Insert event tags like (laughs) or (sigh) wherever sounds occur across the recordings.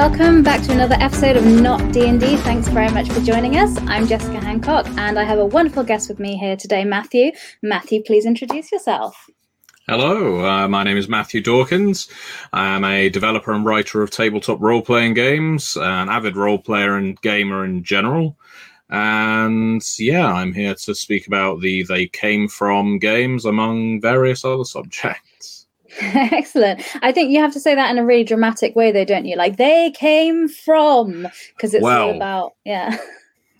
welcome back to another episode of Not D&D. Thanks very much for joining us. I'm Jessica Hancock and I have a wonderful guest with me here today, Matthew. Matthew, please introduce yourself. Hello, uh, my name is Matthew Dawkins. I'm a developer and writer of tabletop role playing games, an avid role player and gamer in general. And yeah, I'm here to speak about the They Came From games among various other subjects. (laughs) Excellent. I think you have to say that in a really dramatic way, though, don't you? Like, they came from, because it's Well. all about, yeah.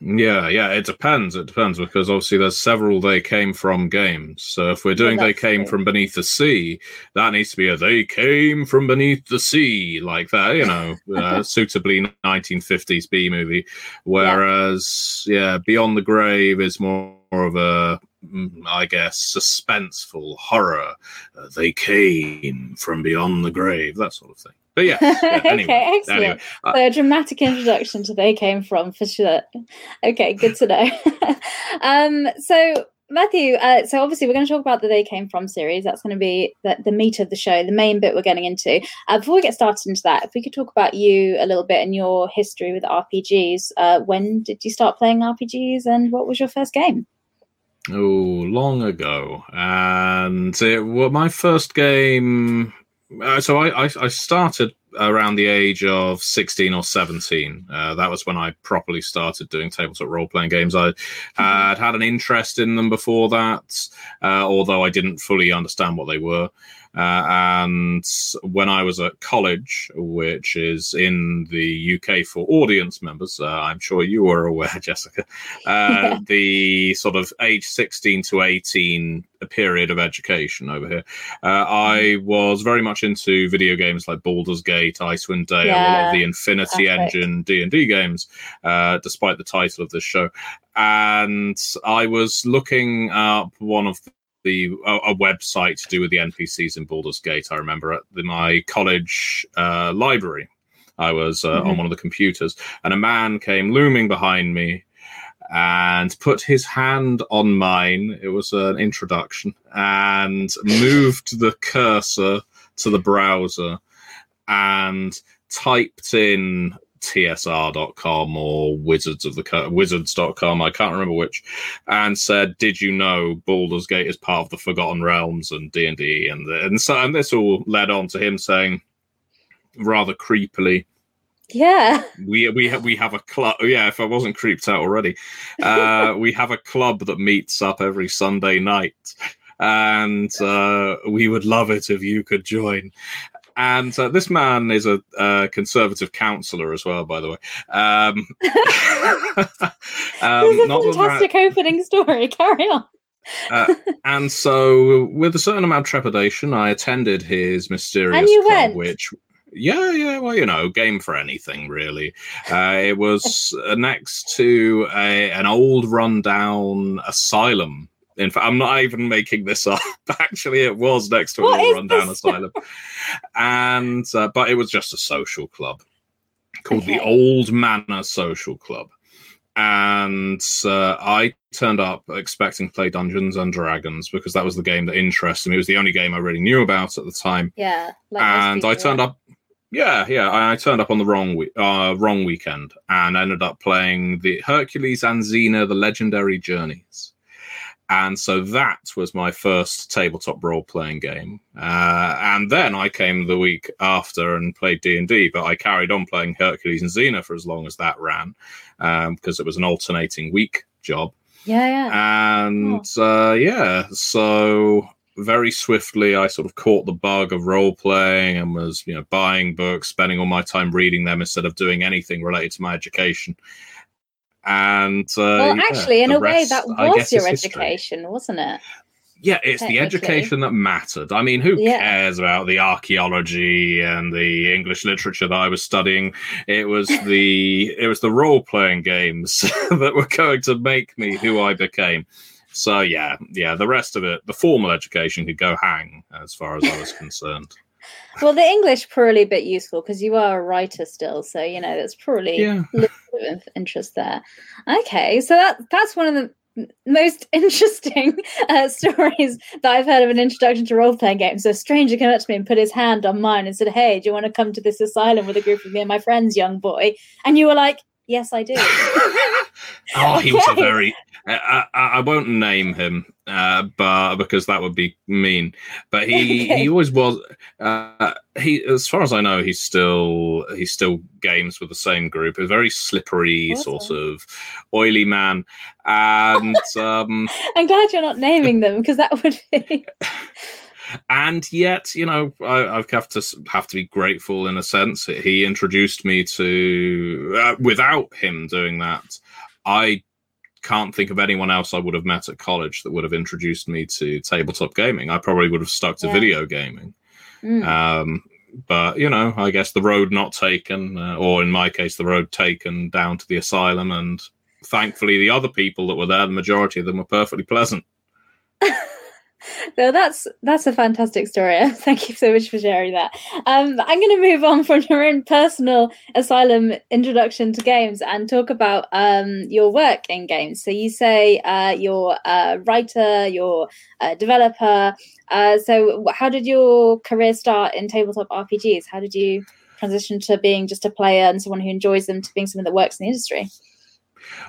Yeah, yeah, it depends. It depends because obviously there's several They Came From games. So if we're doing They Came true. From Beneath the Sea, that needs to be a They Came From Beneath the Sea, like that, you know, uh, (laughs) suitably 1950s B movie. Whereas, yeah, Beyond the Grave is more, of a, I guess, suspenseful horror. Uh, they came from beyond the grave, that sort of thing. But yeah, (laughs) yeah anyway, okay, excellent. anyway, uh, so a dramatic introduction to they came from for sure. Okay, good to know. (laughs) um, so Matthew, uh, so obviously we're going to talk about the They Came From series. That's going to be the, the meat of the show, the main bit we're getting into. Uh, before we get started into that, if we could talk about you a little bit and your history with RPGs. Uh, when did you start playing RPGs, and what was your first game? Oh, long ago, and it well, my first game. Uh, so I, I I started around the age of sixteen or seventeen. Uh, that was when I properly started doing tabletop role playing games. I had had an interest in them before that, uh, although I didn't fully understand what they were. Uh, and when I was at college, which is in the UK for audience members, uh, I'm sure you were aware, (laughs) Jessica, uh, the sort of age 16 to 18 period of education over here. Uh, I was very much into video games like Baldur's Gate, Icewind Dale, a lot of the Infinity perfect. Engine D and D games, uh, despite the title of this show. And I was looking up one of the a, a website to do with the NPCs in Baldur's Gate. I remember at the, my college uh, library. I was uh, on Mhm. one of the computers, and a man came looming behind me and put his hand on mine. It was an introduction, and moved the cursor to the browser and typed in tsr.com or wizards of the wizards.com i can't remember which and said did you know baldur's gate is part of the forgotten realms and d&d and and so and this all led on to him saying rather creepily Yeah. we we have we have a club. Yeah, if I wasn't creeped out already, uh, (laughs) we have a club that meets up every Sunday night, and uh, we would love it if you could join. And uh, this man is a uh, conservative counsellor as well, by the way. Um, (laughs) (laughs) um, this is a not that fantastic opening story. (laughs) Carry on. uh, and so, with a certain amount of trepidation, I attended his mysterious club, went? which. Yeah, yeah, well, you know, game for anything, really. Uh, it was uh, next to a, an old rundown asylum. In fact, I'm not even making this up. (laughs) Actually, it was next to What old rundown this? asylum, and uh, but it was just a social club called the Old Manor Social Club and uh, I turned up expecting to play Dungeons and Dragons because that was the game that interested me. It was the only game I really knew about at the time, Yeah. Like and I turned up. Yeah, yeah, I I turned up on the wrong week, uh, wrong weekend, and ended up playing the Hercules and Xena: The Legendary Journeys. And so that was my first tabletop role-playing game. Uh, and then I came the week after and played D and D, but I carried on playing Hercules and Xena for as long as that ran, um, because it was an alternating week job. Yeah, yeah. And uh, yeah, so very swiftly I sort of caught the bug of role playing and was, you know, buying books, spending all my time reading them instead of doing anything related to my education. And uh, well, yeah, actually, in the a way, that was your education, wasn't it? Yeah, it's the education that mattered. I mean, who Yeah. cares about the archaeology and the English literature that I was studying? It was (laughs) the it was the role playing games (laughs) that were going to make me who I became. So yeah, yeah, the rest of it, the formal education could go hang as far as I was concerned. Well, the English probably a bit useful because you are a writer still, so you know that's probably Yeah. a little bit of interest there. Okay, so that that's one of the most (laughs) interesting uh, stories that I've heard of an introduction to role playing games. So a stranger came up to me and put his hand on mine and said, Hey, do you want to come to this asylum with a group of me and my friends, young boy? And you were like, Yes, I do. (laughs) oh, he was a very. I, I, I won't name him, uh, but because that would be mean. But he (laughs) okay. he always was. Uh, he, as far as I know, he's still he still games with the same group. A very slippery awesome. sort of oily man, and (laughs) um, I'm glad you're not naming them because that would be and yet you know I, have have to have to be grateful in a sense that he introduced me to uh, without him doing that i can't think of anyone else i would have met at college that would have introduced me to tabletop gaming i probably would have stuck to yeah. video gaming mm. um, but you know i guess the road not taken uh, or in my case the road taken down to the asylum and thankfully the other people that were there the majority of them were perfectly pleasant (laughs) so that's that's a fantastic story. (laughs) Thank you so much for sharing that. Um, I'm going to move on from your own personal asylum introduction to games and talk about um, your work in games. So you say uh, you're a writer, you're a developer. Uh, so how did your career start in tabletop RPGs? How did you transition to being just a player and someone who enjoys them to being someone that works in the industry?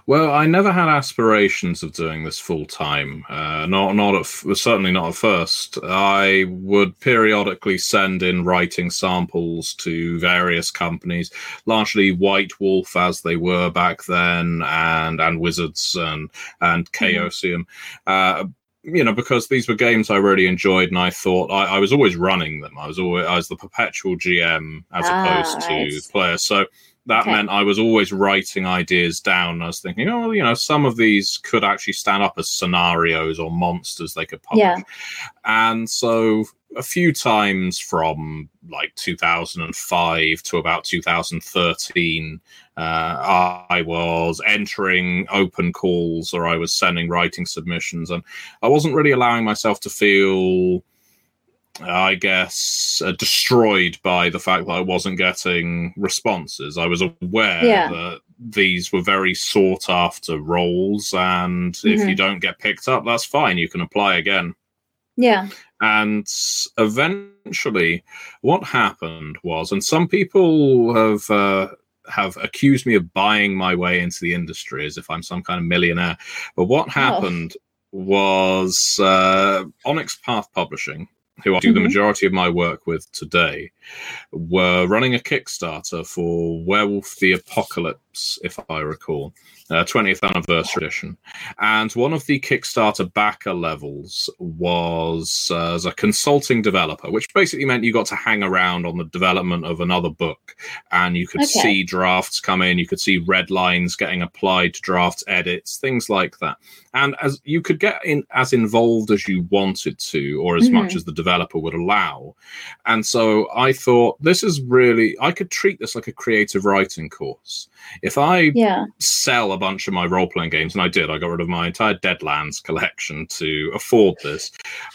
Well, I never had aspirations of doing this full time. Uh, not, not at, certainly not at first. I would periodically send in writing samples to various companies, largely White Wolf as they were back then, and and Wizards and and mm-hmm. Chaosium. Mm-hmm. Uh, you know, because these were games I really enjoyed, and I thought I, I was always running them. I was always I was the perpetual GM as ah, opposed nice. to player. So that okay. meant I was always writing ideas down. I was thinking, oh, you know, some of these could actually stand up as scenarios or monsters they could publish. Yeah. And so a few times from like 2005 to about 2013, uh, I was entering open calls or I was sending writing submissions, and I wasn't really allowing myself to feel I guess, uh, destroyed by the fact that I wasn't getting responses. I was aware yeah. that these were very sought after roles, and mm-hmm. if you don't get picked up, that's fine. You can apply again. Yeah. And eventually, what happened was, and some people have. Uh, have accused me of buying my way into the industry as if I'm some kind of millionaire. But what oh. happened oh. was uh, Onyx Path Publishing who I do mm-hmm. the majority of my work with today, were running a Kickstarter for Werewolf the Apocalypse, if I recall uh, 20th anniversary edition. And one of the Kickstarter backer levels was uh, as a consulting developer, which basically meant you got to hang around on the development of another book and you could okay. see drafts come in, you could see red lines getting applied to drafts, edits, things like that. And as you could get in as involved as you wanted to, or as mm-hmm. much as the developer would allow. And so I thought this is really I could treat this like a creative writing course. If I yeah. sell a bunch of my role playing games, and I did, I got rid of my entire Deadlands collection to afford this.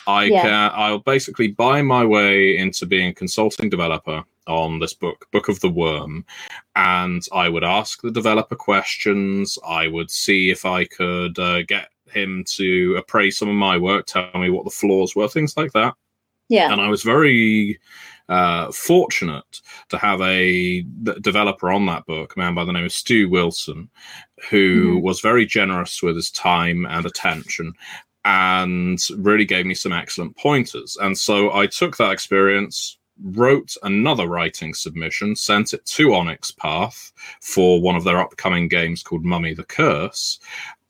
I yeah. can, I'll basically buy my way into being a consulting developer on this book, Book of the Wyrm, and I would ask the developer questions. I would see if I could uh, get him to appraise some of my work, tell me what the flaws were, things like that. Yeah. And I was very uh, fortunate to have a developer on that book, a man by the name of Stu Wilson, who mm-hmm. was very generous with his time and attention and really gave me some excellent pointers. And so I took that experience, wrote another writing submission, sent it to Onyx Path for one of their upcoming games called Mummy the Curse.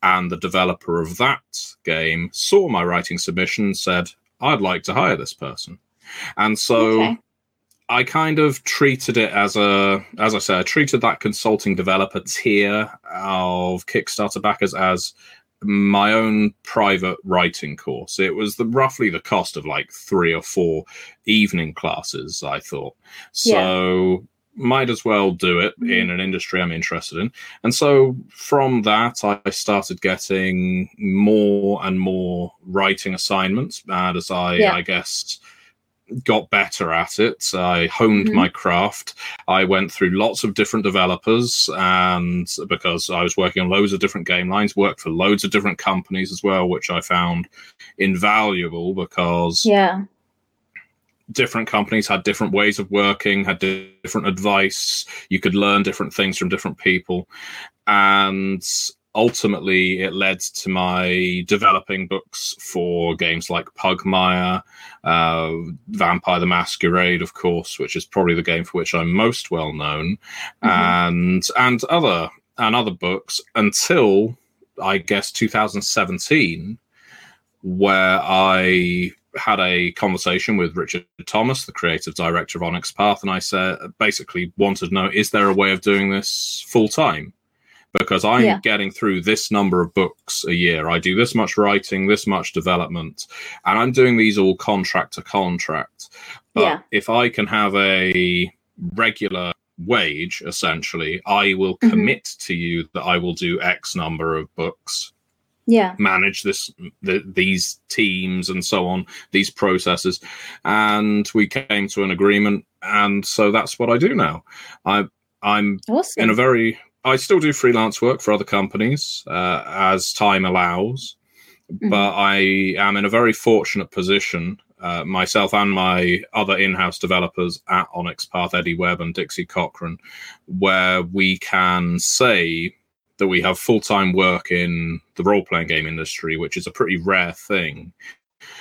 And the developer of that game saw my writing submission and said, I'd like to hire this person. And so okay. I kind of treated it as a, as I said, I treated that consulting developer tier of Kickstarter backers as my own private writing course. It was the roughly the cost of like three or four evening classes. I thought so. Yeah. Might as well do it mm-hmm. in an industry I'm interested in. And so from that, I started getting more and more writing assignments. And as I, yeah. I guess, got better at it. I honed Mhm. my craft. I went through lots of different developers, and because I was working on loads of different game lines, worked for loads of different companies as well, which I found invaluable because Yeah. different companies had different ways of working, had different advice. You could learn different things from different people. And ultimately, it led to my developing books for games like Pugmire, uh, Vampire the Masquerade, of course, which is probably the game for which I'm most well known, Mhm. and and other and other books until I guess 2017, where I had a conversation with Richard Thomas, the creative director of Onyx Path, and I said basically wanted to know is there a way of doing this full time? Because I'm Yeah. getting through this number of books a year. I do this much writing, this much development, and I'm doing these all contract to contract. But Yeah. if I can have a regular wage, essentially, I will Mhm. commit to you that I will do X number of books Yeah. manage this the, these teams and so on these processes and we came to an agreement and so that's what i do now i i'm Awesome. in a very i still do freelance work for other companies uh, as time allows Mhm. but i am in a very fortunate position uh, myself and my other in-house developers at onyx path eddy webb and dixie cochran where we can say that we have full-time work in the role-playing game industry which is a pretty rare thing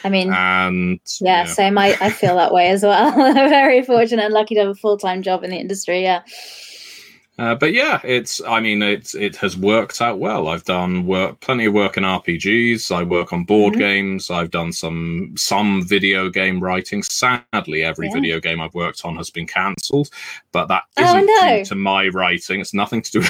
I mean, and yeah, same. I, I feel that way as well. (laughs) Very fortunate and lucky to have a full time job in the industry. Yeah. Uh, but yeah, it's. I mean, it's it has worked out well. I've done work, plenty of work in RPGs. I work on board Mhm. games. I've done some some video game writing. Sadly, every Yeah. video game I've worked on has been cancelled. But that Oh, isn't no. due to my writing. It's nothing to do.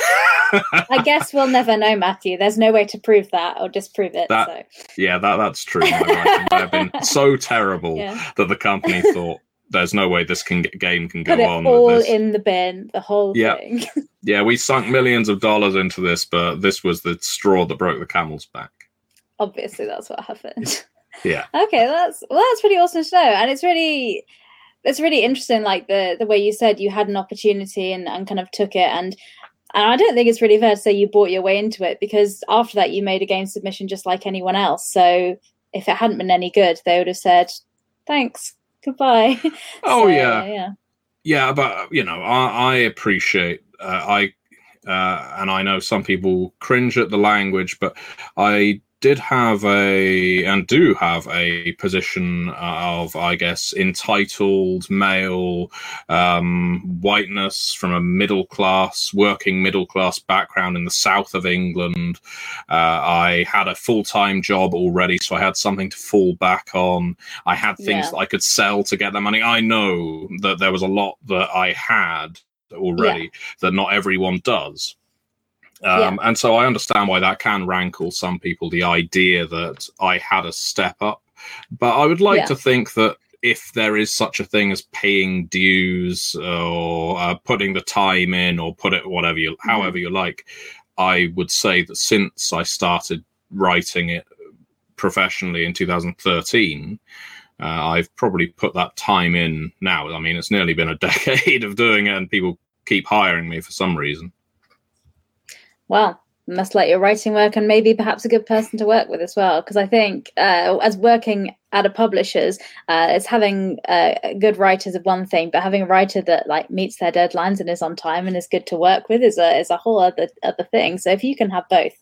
I guess we'll never know, Matthew. There's no way to prove that or disprove it. That- so yeah, that that's true. My writing have been so (laughs) terrible yeah. that the company thought there's no way this can game can go Put it on. all in the bin, the whole Yeah. thing. (laughs) Yeah, we sunk millions of dollars into this, but this was the straw that broke the camel's back. Obviously, that's what happened. (laughs) Yeah. Okay, that's well, that's pretty awesome to know, and it's really it's really interesting. Like the the way you said you had an opportunity and, and kind of took it, and and I don't think it's really fair to say you bought your way into it because after that you made a game submission just like anyone else. So if it hadn't been any good, they would have said thanks, goodbye. (laughs) Oh So, yeah. yeah, Yeah, but you know, I, I appreciate. Uh, I uh, and I know some people cringe at the language, but I did have a and do have a position of, I guess, entitled male um, whiteness from a middle class, working middle class background in the south of England. Uh, I had a full time job already, so I had something to fall back on. I had things Yeah. that I could sell to get the money. I know that there was a lot that I had already that not everyone does. Um, And so I understand why that can rankle some people, the idea that I had a step up. But I would like Yeah. to think that if there is such a thing as paying dues or uh, putting the time in or put it whatever you, Mm-hmm. however you like, I would say that since I started writing it professionally in 2013, uh, I've probably put that time in now. I mean, it's nearly been a (laughs) decade of doing it, and people keep hiring me for some reason. Well, must like your writing work and maybe perhaps a good person to work with as well. Because I think uh, as working at a publisher's, uh, it's having uh, good writers of one thing, but having a writer that like meets their deadlines and is on time and is good to work with is a is a whole other other thing. So if you can have both,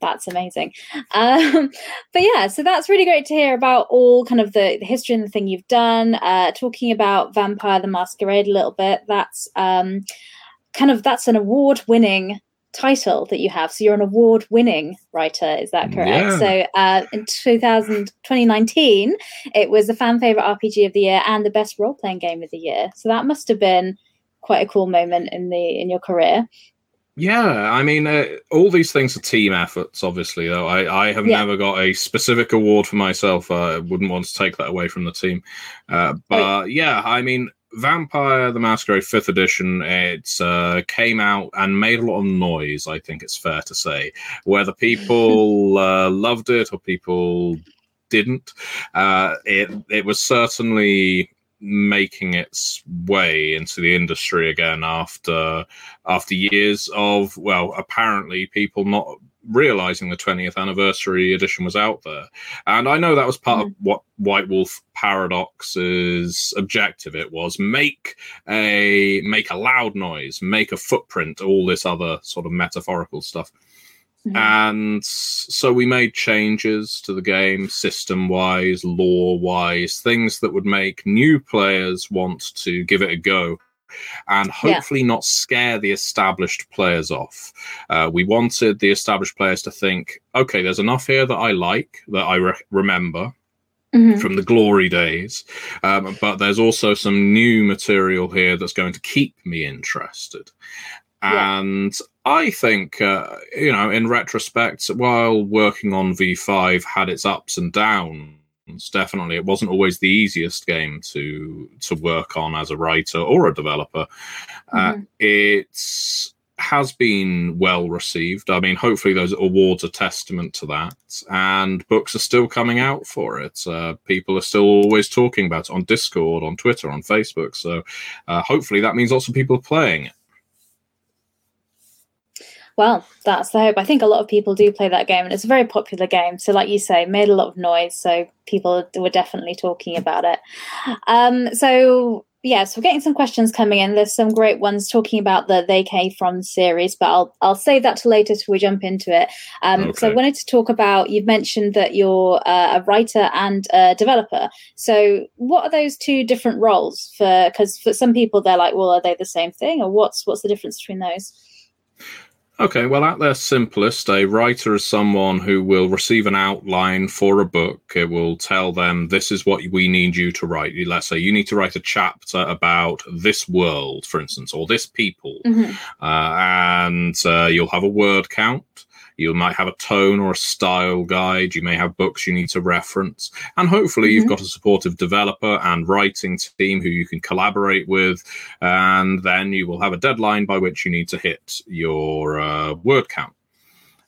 that's amazing. Um, but yeah, so that's really great to hear about all kind of the, the history and the thing you've done. Uh, talking about Vampire the Masquerade a little bit. That's um, kind of that's an award winning title that you have. So you're an award winning writer, is that correct? Yeah. So uh, in 2000, 2019, it was the fan favorite RPG of the year and the best role playing game of the year. So that must have been quite a cool moment in the in your career. Yeah, I mean, uh, all these things are team efforts, obviously, though. I, I have Yeah. never got a specific award for myself. I wouldn't want to take that away from the team. Uh, but yeah, I mean, Vampire the Masquerade 5th edition, it uh, came out and made a lot of noise, I think it's fair to say. Whether people (laughs) uh, loved it or people didn't, uh, it, it was certainly making its way into the industry again after after years of well apparently people not realizing the 20th anniversary edition was out there. And i know that was part mm. of what white wolf paradox's objective it was. Make a make a loud noise make a footprint all this other sort of metaphorical stuff Mm-hmm. And so we made changes to the game system wise, lore wise, things that would make new players want to give it a go and hopefully yeah. not scare the established players off. Uh, we wanted the established players to think, okay, there's enough here that I like, that I re- remember. Mm-hmm. From the glory days, um, but there's also some new material here that's going to keep me interested. And I think, uh, you know, in retrospect, while working on V5 had its ups and downs, definitely it wasn't always the easiest game to to work on as a writer or a developer. Uh, mm-hmm. Uh, it has been well received. I mean, hopefully those awards are testament to that, and books are still coming out for it. Uh, people are still always talking about it on Discord, on Twitter, on Facebook. So uh, hopefully that means lots of people are playing it. Well, that's the hope. I think a lot of people do play that game, and it's a very popular game. So, like you say, made a lot of noise. So people were definitely talking about it. Um, so yes, we're getting some questions coming in. There's some great ones talking about the They Came From series, but I'll I'll save that to later so we jump into it. Um, okay. So I wanted to talk about. You've mentioned that you're uh, a writer and a developer. So what are those two different roles for? Because for some people they're like, well, are they the same thing, or what's what's the difference between those? Okay, well, at their simplest, a writer is someone who will receive an outline for a book. It will tell them, this is what we need you to write. Let's say you need to write a chapter about this world, for instance, or this people. Mm-hmm. Uh, and uh, you'll have a word count. You might have a tone or a style guide. You may have books you need to reference. And hopefully, mm-hmm. you've got a supportive developer and writing team who you can collaborate with. And then you will have a deadline by which you need to hit your uh, word count.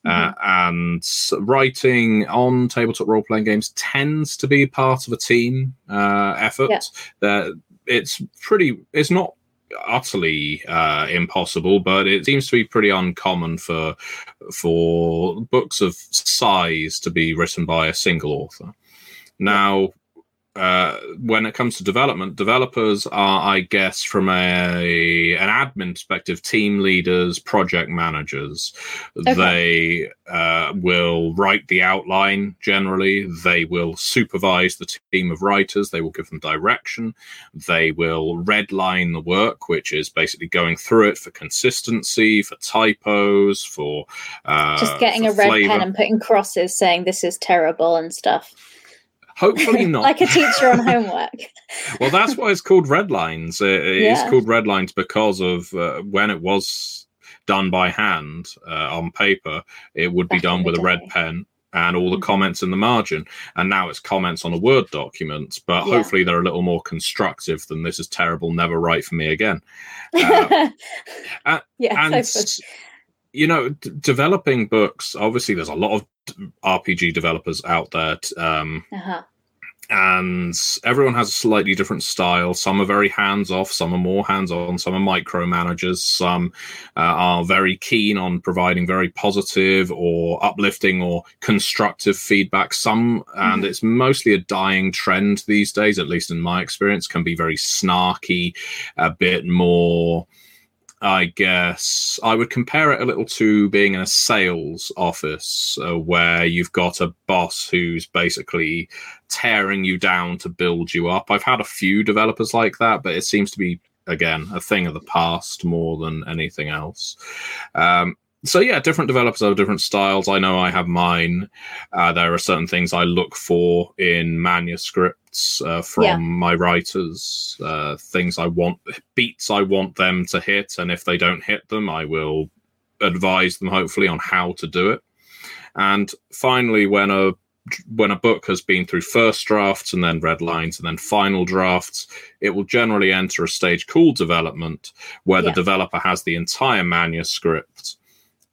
Uh, mm-hmm. and writing on tabletop role playing games tends to be part of a team uh, effort. Yeah. That it's pretty. It's not utterly uh, impossible, but it seems to be pretty uncommon for for books of size to be written by a single author. Now, uh, when it comes to development, developers are, I guess, from a an admin perspective, team leaders, project managers. Okay. They uh, will write the outline generally. They will supervise the team of writers. They will give them direction. They will redline the work, which is basically going through it for consistency, for typos, for uh, just getting a red flavor. pen and putting crosses saying this is terrible and stuff. Hopefully (laughs) not. like a teacher on homework. (laughs) well, that's why it's called red lines. It, yeah. It's called red lines because of uh, when it was done by hand uh, on paper, it would be Back done with day. a red pen and all the mm-hmm. comments in the margin. And now it's comments on a Word document, but yeah. hopefully they're a little more constructive than this is terrible, never write for me again. (laughs) Uh, and, yeah, and so you know, d- developing books, obviously, there's a lot of RPG developers out there. T- um, uh-huh. And everyone has a slightly different style. Some are very hands off, some are more hands on, some are micromanagers, some uh, are very keen on providing very positive or uplifting or constructive feedback. Some, and mm-hmm. it's mostly a dying trend these days, at least in my experience, can be very snarky, a bit more I guess I would compare it a little to being in a sales office uh, where you've got a boss who's basically tearing you down to build you up. I've had a few developers like that, but it seems to be again a thing of the past more than anything else. Um, so yeah, different developers have different styles. I know I have mine. Uh, there are certain things I look for in manuscripts uh, from yeah. my writers. Uh, things I want, beats I want them to hit, and if they don't hit them, I will advise them hopefully on how to do it. And finally, when a when a book has been through first drafts and then red lines and then final drafts, it will generally enter a stage called development, where yeah. the developer has the entire manuscript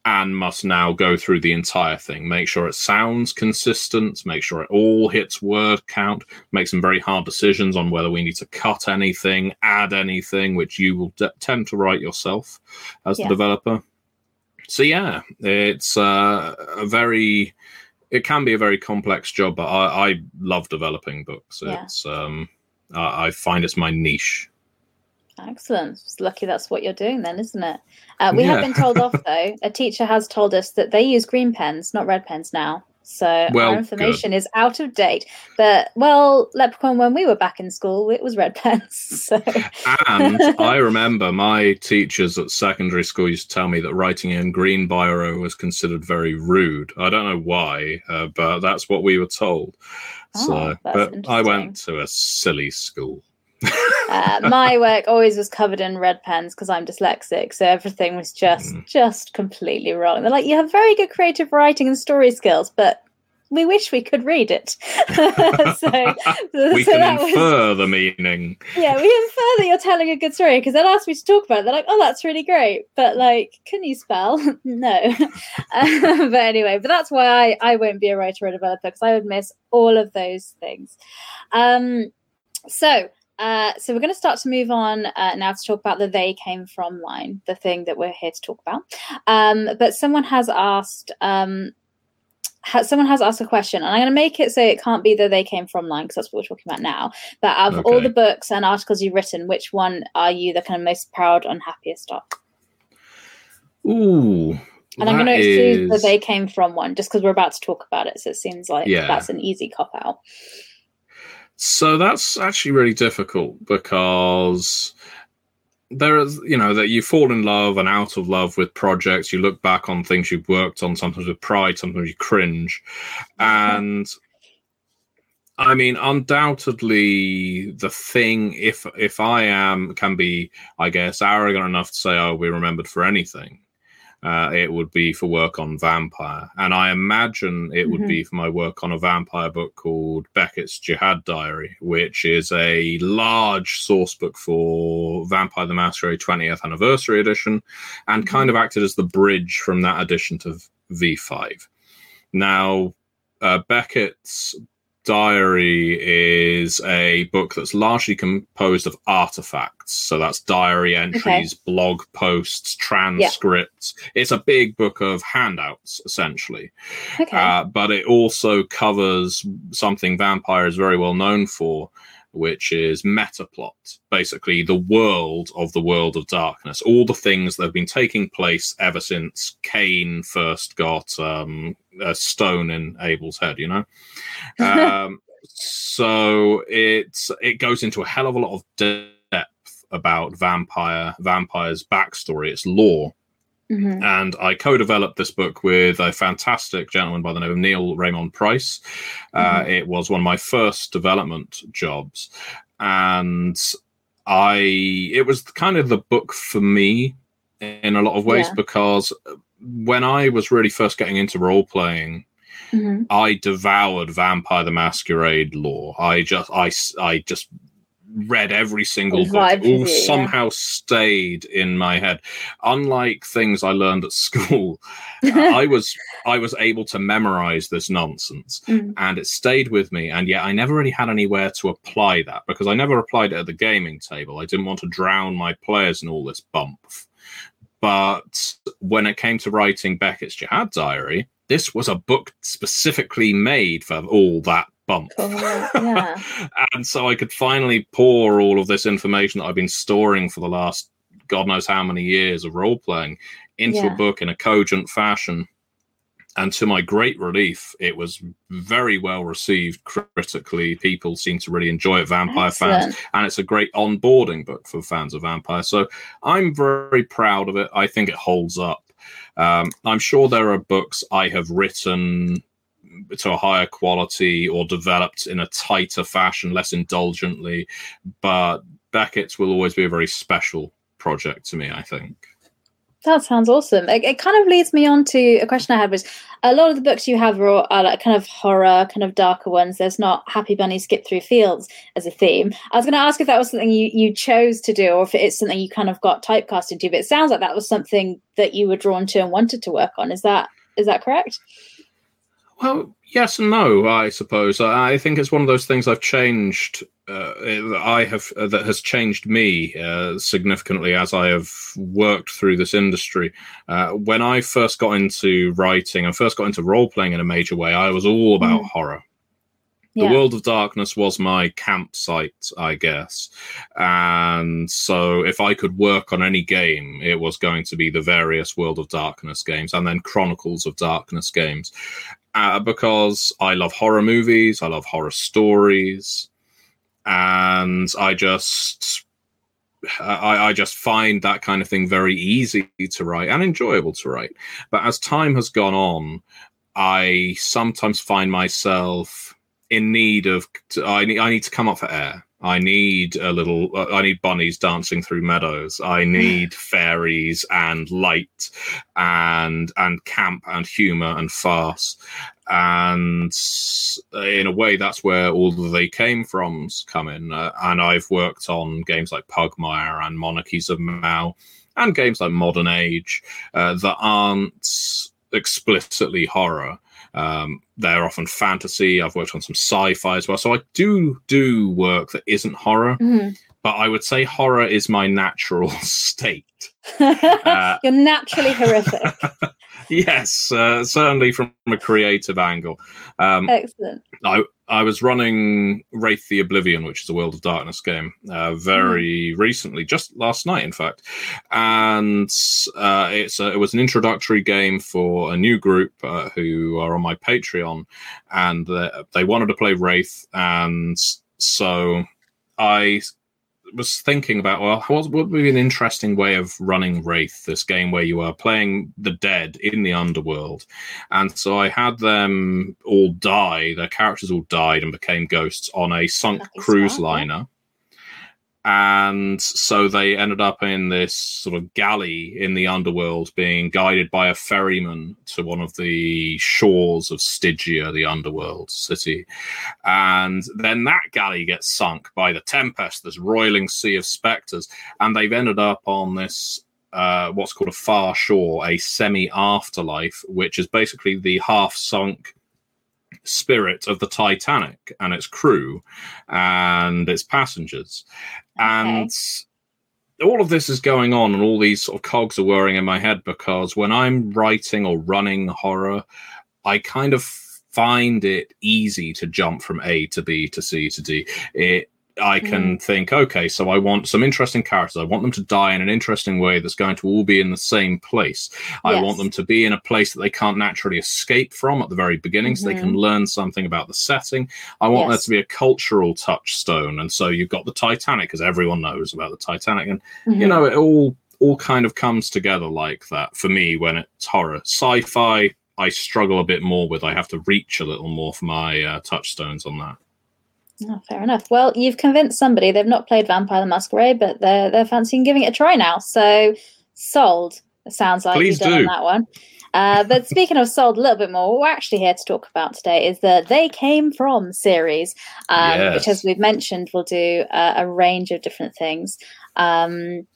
and must now go through the entire thing, make sure it sounds consistent, make sure it all hits word count, make some very hard decisions on whether we need to cut anything, add anything, which you will de- tend to write yourself as yeah. the developer. So yeah, it's uh, a very, it can be a very complex job, but I, I love developing books. Yeah. It's um, I, I find it's my niche. Excellent. It's lucky that's what you're doing then, isn't it? Uh, we yeah. have been told off (laughs) though. A teacher has told us that they use green pens, not red pens now. So well, our information good. is out of date. But well, Leprechaun, when we were back in school, it was red (laughs) pens. So. and (laughs) I remember my teachers at secondary school used to tell me that writing in green biro was considered very rude. I don't know why, uh, but that's what we were told. Oh, so, but I went to a silly school uh, my work always was covered in red pens because I'm dyslexic, so everything was just mm. just completely wrong. They're like, you have very good creative writing and story skills, but we wish we could read it. (laughs) (laughs) so, we so can infer was, the meaning. Yeah, we infer that you're telling a good story because they'll ask me to talk about it. They're like, "Oh, that's really great," but like, can you spell? (laughs) no. Uh, but anyway, but that's why I I won't be a writer or a developer because I would miss all of those things. Um, so uh, so we're going to start to move on uh, now to talk about the they came from line, the thing that we're here to talk about. Um, but someone has asked, um, ha- someone has asked a question, and I'm going to make it so it can't be the they came from line because that's what we're talking about now. But out of okay. all the books and articles you've written, which one are you the kind of most proud and happiest of? Ooh. And I'm going to exclude is... the they came from one just because we're about to talk about it. So it seems like yeah. that's an easy cop out. So that's actually really difficult because there is, you know, that you fall in love and out of love with projects. You look back on things you've worked on, sometimes with pride, sometimes you cringe. Mm-hmm. And I mean, undoubtedly, the thing, if if I am, can be, I guess, arrogant enough to say, "Oh, we're remembered for anything." Uh, it would be for work on vampire. And I imagine it mm-hmm. would be for my work on a vampire book called Beckett's Jyhad Diary, which is a large source book for Vampire the Masquerade 20th Anniversary Edition and mm-hmm. kind of acted as the bridge from that edition to V5. Now, uh, Beckett's diary is a book that's largely composed of artifacts. So that's diary entries, okay. blog posts, transcripts. Yeah. It's a big book of handouts, essentially. Okay. Uh, but it also covers something Vampire is very well known for, which is metaplot, basically the world of the world of darkness, all the things that have been taking place ever since Cain first got um, a stone in Abel's head, you know. (laughs) Um, so it's it goes into a hell of a lot of depth about vampire, vampire's backstory, its lore. Mm-hmm. And I co developed this book with a fantastic gentleman by the name of Neall Raemonn Price. Uh, mm-hmm. it was one of my first development jobs. And I, it was kind of the book for me in a lot of ways yeah. because when I was really first getting into role playing, mm-hmm. I devoured Vampire the Masquerade lore. I just, I, I just read every single book. All somehow stayed in my head. Unlike things I learned at (laughs) school, I was I was able to memorize this nonsense, (laughs) mm. and it stayed with me. And yet, I never really had anywhere to apply that because I never applied it at the gaming table. I didn't want to drown my players in all this bump. But when it came to writing Beckett's Jyhad Diary, this was a book specifically made for all that bump. Oh, yeah. (laughs) and so I could finally pour all of this information that I've been storing for the last God knows how many years of role playing into yeah. a book in a cogent fashion. And to my great relief, it was very well received critically. People seem to really enjoy it, vampire Excellent. fans. And it's a great onboarding book for fans of vampire. So I'm very proud of it. I think it holds up. Um, I'm sure there are books I have written to a higher quality or developed in a tighter fashion, less indulgently. But Beckett's will always be a very special project to me, I think. That sounds awesome. It, it, kind of leads me on to a question I had was a lot of the books you have are, are like kind of horror, kind of darker ones. There's not Happy Bunny Skip Through Fields as a theme. I was going to ask if that was something you, you chose to do or if it's something you kind of got typecast into, but it sounds like that was something that you were drawn to and wanted to work on. Is that is that correct? Well, yes and no, I suppose. I think it's one of those things I've changed. Uh, I have uh, that has changed me uh, significantly as I have worked through this industry. Uh, when I first got into writing and first got into role playing in a major way, I was all about mm. horror. Yeah. The World of Darkness was my campsite, I guess. And so if I could work on any game, it was going to be the various World of Darkness games and then Chronicles of Darkness games uh, because I love horror movies, I love horror stories, and I just I, I, just find that kind of thing very easy to write and enjoyable to write. But as time has gone on, I sometimes find myself in need of I need I need to come up for air. I need a little. Uh, I need bunnies dancing through meadows. I (laughs) need fairies and light, and and camp and humor and farce, and in a way, that's where all the they came from's come in. Uh, and I've worked on games like Pugmire and Monarchies of Mau, and games like Modern Age uh, that aren't explicitly horror um, they're often fantasy. I've worked on some sci-fi as well, so I do do work that isn't horror. Mm-hmm. But I would say horror is my natural (laughs) state. uh, (laughs) You're naturally (laughs) horrific. yes, uh, certainly from a creative angle. Um, Excellent. I, I was running Wraith the Oblivion, which is a World of Darkness game, uh, very mm. recently, just last night, in fact. And uh, it's a, it was an introductory game for a new group uh, who are on my Patreon, and they wanted to play Wraith, and so I was thinking about well, what would be an interesting way of running Wraith, this game where you are playing the dead in the underworld, and so I had them all die. Their characters all died and became ghosts on a sunk cruise liner and so they ended up in this sort of galley in the underworld being guided by a ferryman to one of the shores of stygia the underworld city. And then that galley gets sunk by the tempest this roiling sea of specters. And they've ended up on this uh, what's called a far shore a semi afterlife which is basically the half sunk spirit of the Titanic and its crew and its passengers. Okay. And all of this is going on, and all these sort of cogs are whirring in my head because when I'm writing or running horror, I kind of find it easy to jump from A to B to C to D. It I can mm. think, okay, so I want some interesting characters. I want them to die in an interesting way that's going to all be in the same place. Yes. I want them to be in a place that they can't naturally escape from at the very beginning, mm-hmm. so they can mm-hmm. learn something about the setting. I want yes. there to be a cultural touchstone, and so you've got the Titanic, because everyone knows about the Titanic, and mm-hmm. you know it all all kind of comes together like that for me when it's horror. Sci-fi, I struggle a bit more with. I have to reach a little more for my uh, touchstones on that. Oh, fair enough. Well, you've convinced somebody. They've not played Vampire the Masquerade, but they're they're fancying giving it a try now. So sold. It sounds like Please you've done do. that one. Uh, but speaking of sold a little bit more, what we're actually here to talk about today is the They Came From series, um, yes. which, as we've mentioned, will do uh, a range of different things. Um,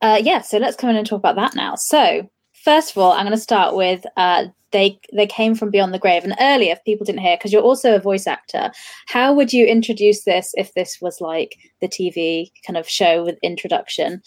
uh, yeah, so let's come in and talk about that now. So, first of all, I'm going to start with uh, they they came from beyond the grave and earlier if people didn't hear because you're also a voice actor how would you introduce this if this was like the tv kind of show with introduction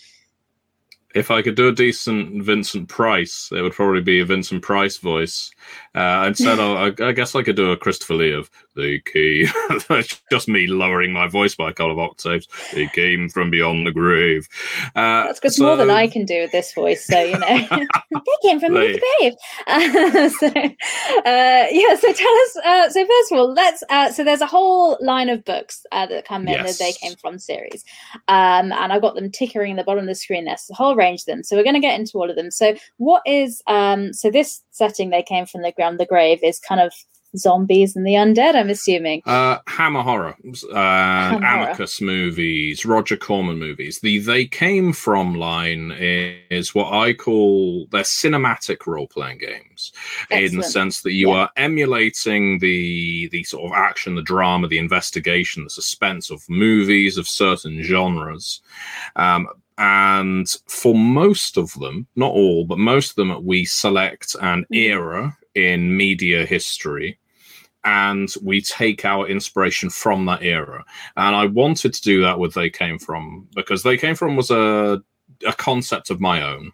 if I could do a decent Vincent Price, it would probably be a Vincent Price voice. Uh, instead, I, I, guess I could do a Christopher Lee of the key. (laughs) That's just me lowering my voice by a couple of octaves. They came from beyond the grave. Uh, That's good. So, more than I can do with this voice, so you know, (laughs) they came from they, the grave. Uh, (laughs) so, uh, yeah. So tell us. Uh, so first of all, let's. Uh, so there's a whole line of books that come in yes. the They Came From series, um, and I've got them tickering in the bottom of the screen. There's a whole range of them. So we're going to get into all of them. So what is um, so this setting they came from the ground, the grave is kind of zombies and the undead. I'm assuming. Uh, Hammer horror, uh, Hammer Amicus horror. movies, Roger Corman movies. The they came from line is what I call their cinematic role playing games, Excellent. in the sense that you yeah. are emulating the the sort of action, the drama, the investigation, the suspense of movies of certain genres. Um, and for most of them, not all, but most of them, we select an mm-hmm. era in media history and we take our inspiration from that era. And I wanted to do that with They Came From because They Came From was a, a concept of my own.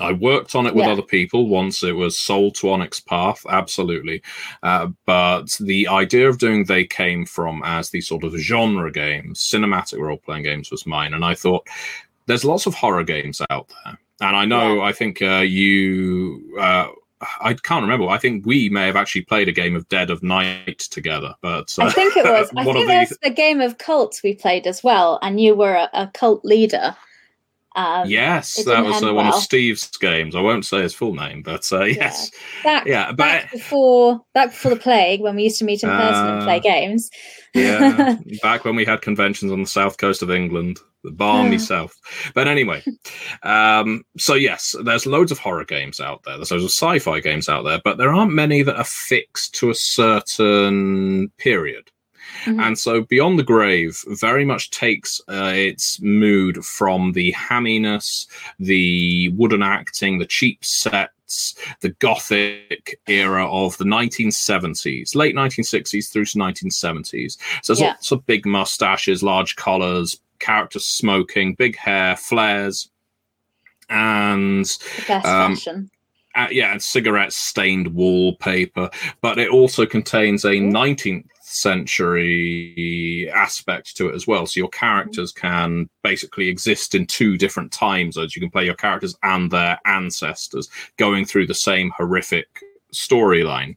I worked on it with yeah. other people once it was sold to Onyx Path, absolutely. Uh, but the idea of doing They Came From as the sort of genre games, cinematic role playing games, was mine. And I thought, there's lots of horror games out there. And I know, yeah. I think uh, you. Uh, I can't remember. I think we may have actually played a game of Dead of Night together, but uh, I think it was. (laughs) I think there's the... a game of cults we played as well, and you were a, a cult leader. Um, yes, that was uh, one of Steve's games. I won't say his full name, but uh, yes, yeah. Back, yeah, but back before back before the plague, when we used to meet in person and play uh, games. yeah, (laughs) back when we had conventions on the south coast of England, the balmy south. But anyway, (laughs) um, so yes, there's loads of horror games out there. There's loads of sci-fi games out there, but there aren't many that are fixed to a certain period. Mm-hmm. And so Beyond the Grave very much takes uh, its mood from the hamminess, the wooden acting, the cheap sets, the gothic era of the 1970s, late 1960s through to 1970s. So there's yeah. lots of big mustaches, large collars, characters smoking, big hair, flares, and um, fashion. Uh, yeah, and cigarette stained wallpaper, but it also contains a 19th century aspect to it as well. So your characters can basically exist in two different time zones. You can play your characters and their ancestors going through the same horrific storyline.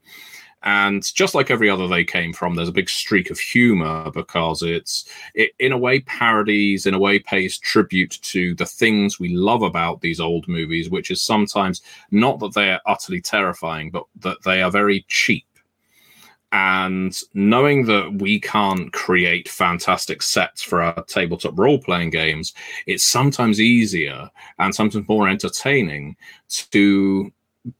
And just like every other they came from, there's a big streak of humor because it's, it, in a way, parodies, in a way, pays tribute to the things we love about these old movies, which is sometimes not that they are utterly terrifying, but that they are very cheap. And knowing that we can't create fantastic sets for our tabletop role playing games, it's sometimes easier and sometimes more entertaining to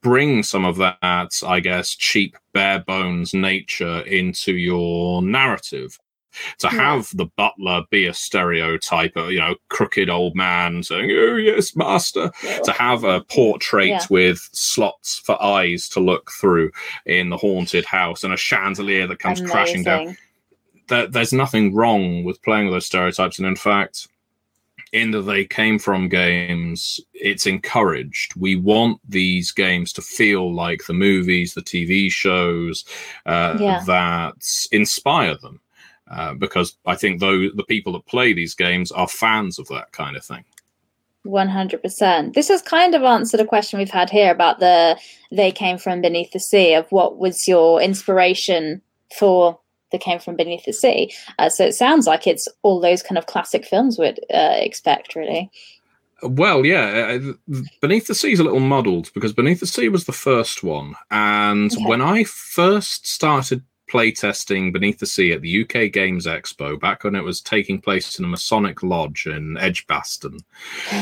bring some of that, I guess, cheap, bare bones nature into your narrative to have the butler be a stereotype, uh, you know, crooked old man saying, "Oh yes, master," yeah. to have a portrait yeah. with slots for eyes to look through in the haunted house and a chandelier that comes Amazing. crashing down. There, there's nothing wrong with playing with those stereotypes, and in fact, in the they came from games it's encouraged we want these games to feel like the movies the tv shows uh, yeah. that inspire them uh, because I think though the people that play these games are fans of that kind of thing. 100%. This has kind of answered a question we've had here about the they came from beneath the sea of what was your inspiration for they came from beneath the sea. Uh, so it sounds like it's all those kind of classic films we'd uh, expect, really. Well, yeah, uh, Beneath the Sea is a little muddled because Beneath the Sea was the first one, and okay. when I first started playtesting Beneath the Sea at the UK Games Expo back when it was taking place in a Masonic lodge in Edgbaston. (laughs)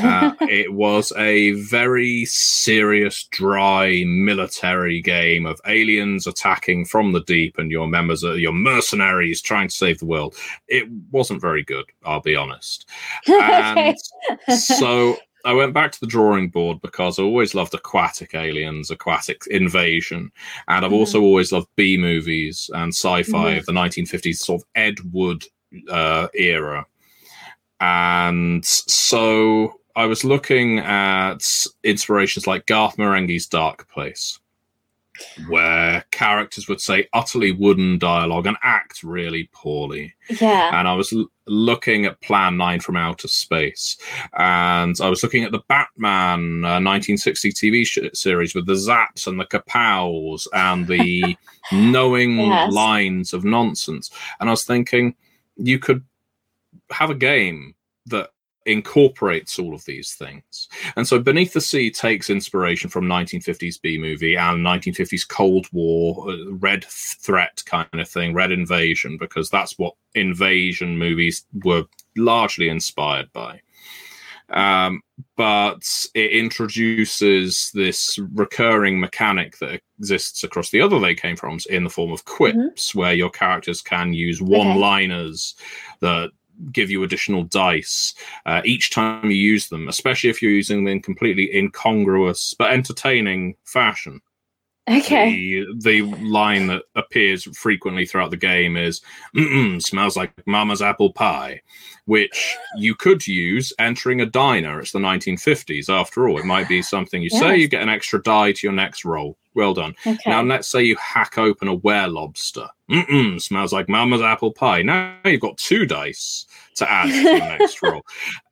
Uh, it was a very serious, dry military game of aliens attacking from the deep and your members, are, your mercenaries trying to save the world. It wasn't very good, I'll be honest. (laughs) And so I went back to the drawing board because I always loved aquatic aliens, aquatic invasion, and I've mm-hmm. also always loved B movies and sci-fi mm-hmm. of the 1950s, sort of Ed Wood uh, era. And so I was looking at inspirations like Garth Marenghi's Dark Place where characters would say utterly wooden dialogue and act really poorly. Yeah. And I was l- looking at Plan 9 from Outer Space, and I was looking at the Batman uh, 1960 TV sh- series with the zaps and the kapows and the (laughs) knowing yes. lines of nonsense. And I was thinking, you could have a game that incorporates all of these things. And so Beneath the Sea takes inspiration from 1950s B movie and 1950s Cold War, uh, Red Threat kind of thing, Red Invasion, because that's what invasion movies were largely inspired by. Um, but it introduces this recurring mechanic that exists across the other they came from in the form of quips, mm-hmm. where your characters can use one liners okay. that give you additional dice uh, each time you use them, especially if you're using them in completely incongruous but entertaining fashion. Okay. The, the line that appears frequently throughout the game is smells like mama's apple pie, which you could use entering a diner. It's the 1950s, after all. It might be something you yes. say, you get an extra die to your next roll. Well done. Okay. Now, let's say you hack open a were lobster. Mm-mm, smells like mama's apple pie. Now you've got two dice to add to your (laughs) next roll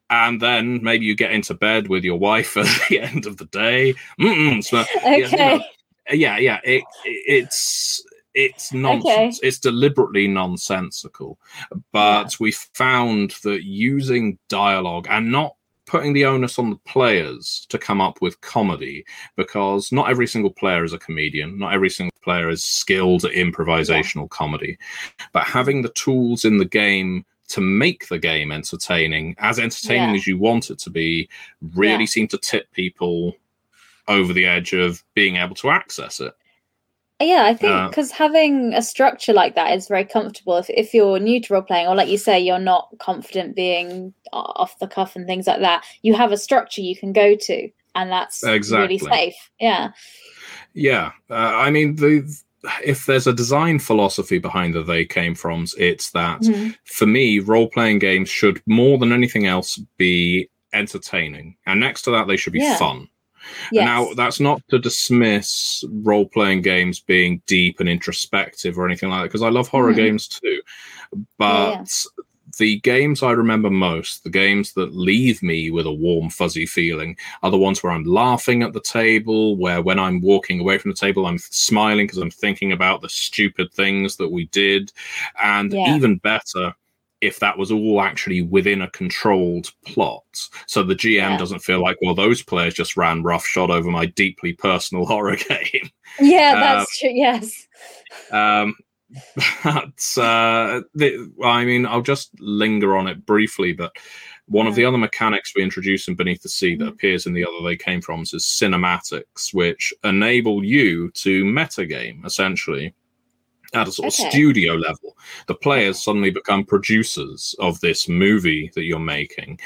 and then maybe you get into bed with your wife (laughs) at the end of the day. Mm-mm, smell, okay. You know, Uh, yeah, yeah, it, it's it's nonsense. Okay. It's deliberately nonsensical. But yeah. we found that using dialogue and not putting the onus on the players to come up with comedy because not every single player is a comedian not every single player is skilled at improvisational yeah. comedy but having the tools in the game to make the game entertaining as entertaining yeah. as you want it to be really yeah. seem to tip people over the edge of being able to access it. Yeah, I think because uh, having a structure like that is very comfortable. If, if you're new to role playing, or like you say, you're not confident being off the cuff and things like that, you have a structure you can go to, and that's exactly. really safe. Yeah. Yeah. Uh, I mean, the if there's a design philosophy behind the they came from, it's that mm-hmm. for me, role playing games should more than anything else be entertaining. And next to that, they should be yeah. fun. Yes. Now, that's not to dismiss role playing games being deep and introspective or anything like that, because I love horror mm. games too. But yeah. the games I remember most, the games that leave me with a warm, fuzzy feeling, are the ones where I'm laughing at the table, where when I'm walking away from the table, I'm smiling because I'm thinking about the stupid things that we did. And yeah. even better, if that was all actually within a controlled plot. So the GM yeah. doesn't feel like, well, those players just ran roughshod over my deeply personal (laughs) horror game. Yeah, that's um, true. Yes. Um, (laughs) but uh, the, I mean, I'll just linger on it briefly. But one yeah. of the other mechanics we introduce in Beneath the Sea that mm-hmm. appears in the other they came from is cinematics, which enable you to metagame essentially at a sort okay. of studio level. The players suddenly become producers of this movie that you're making.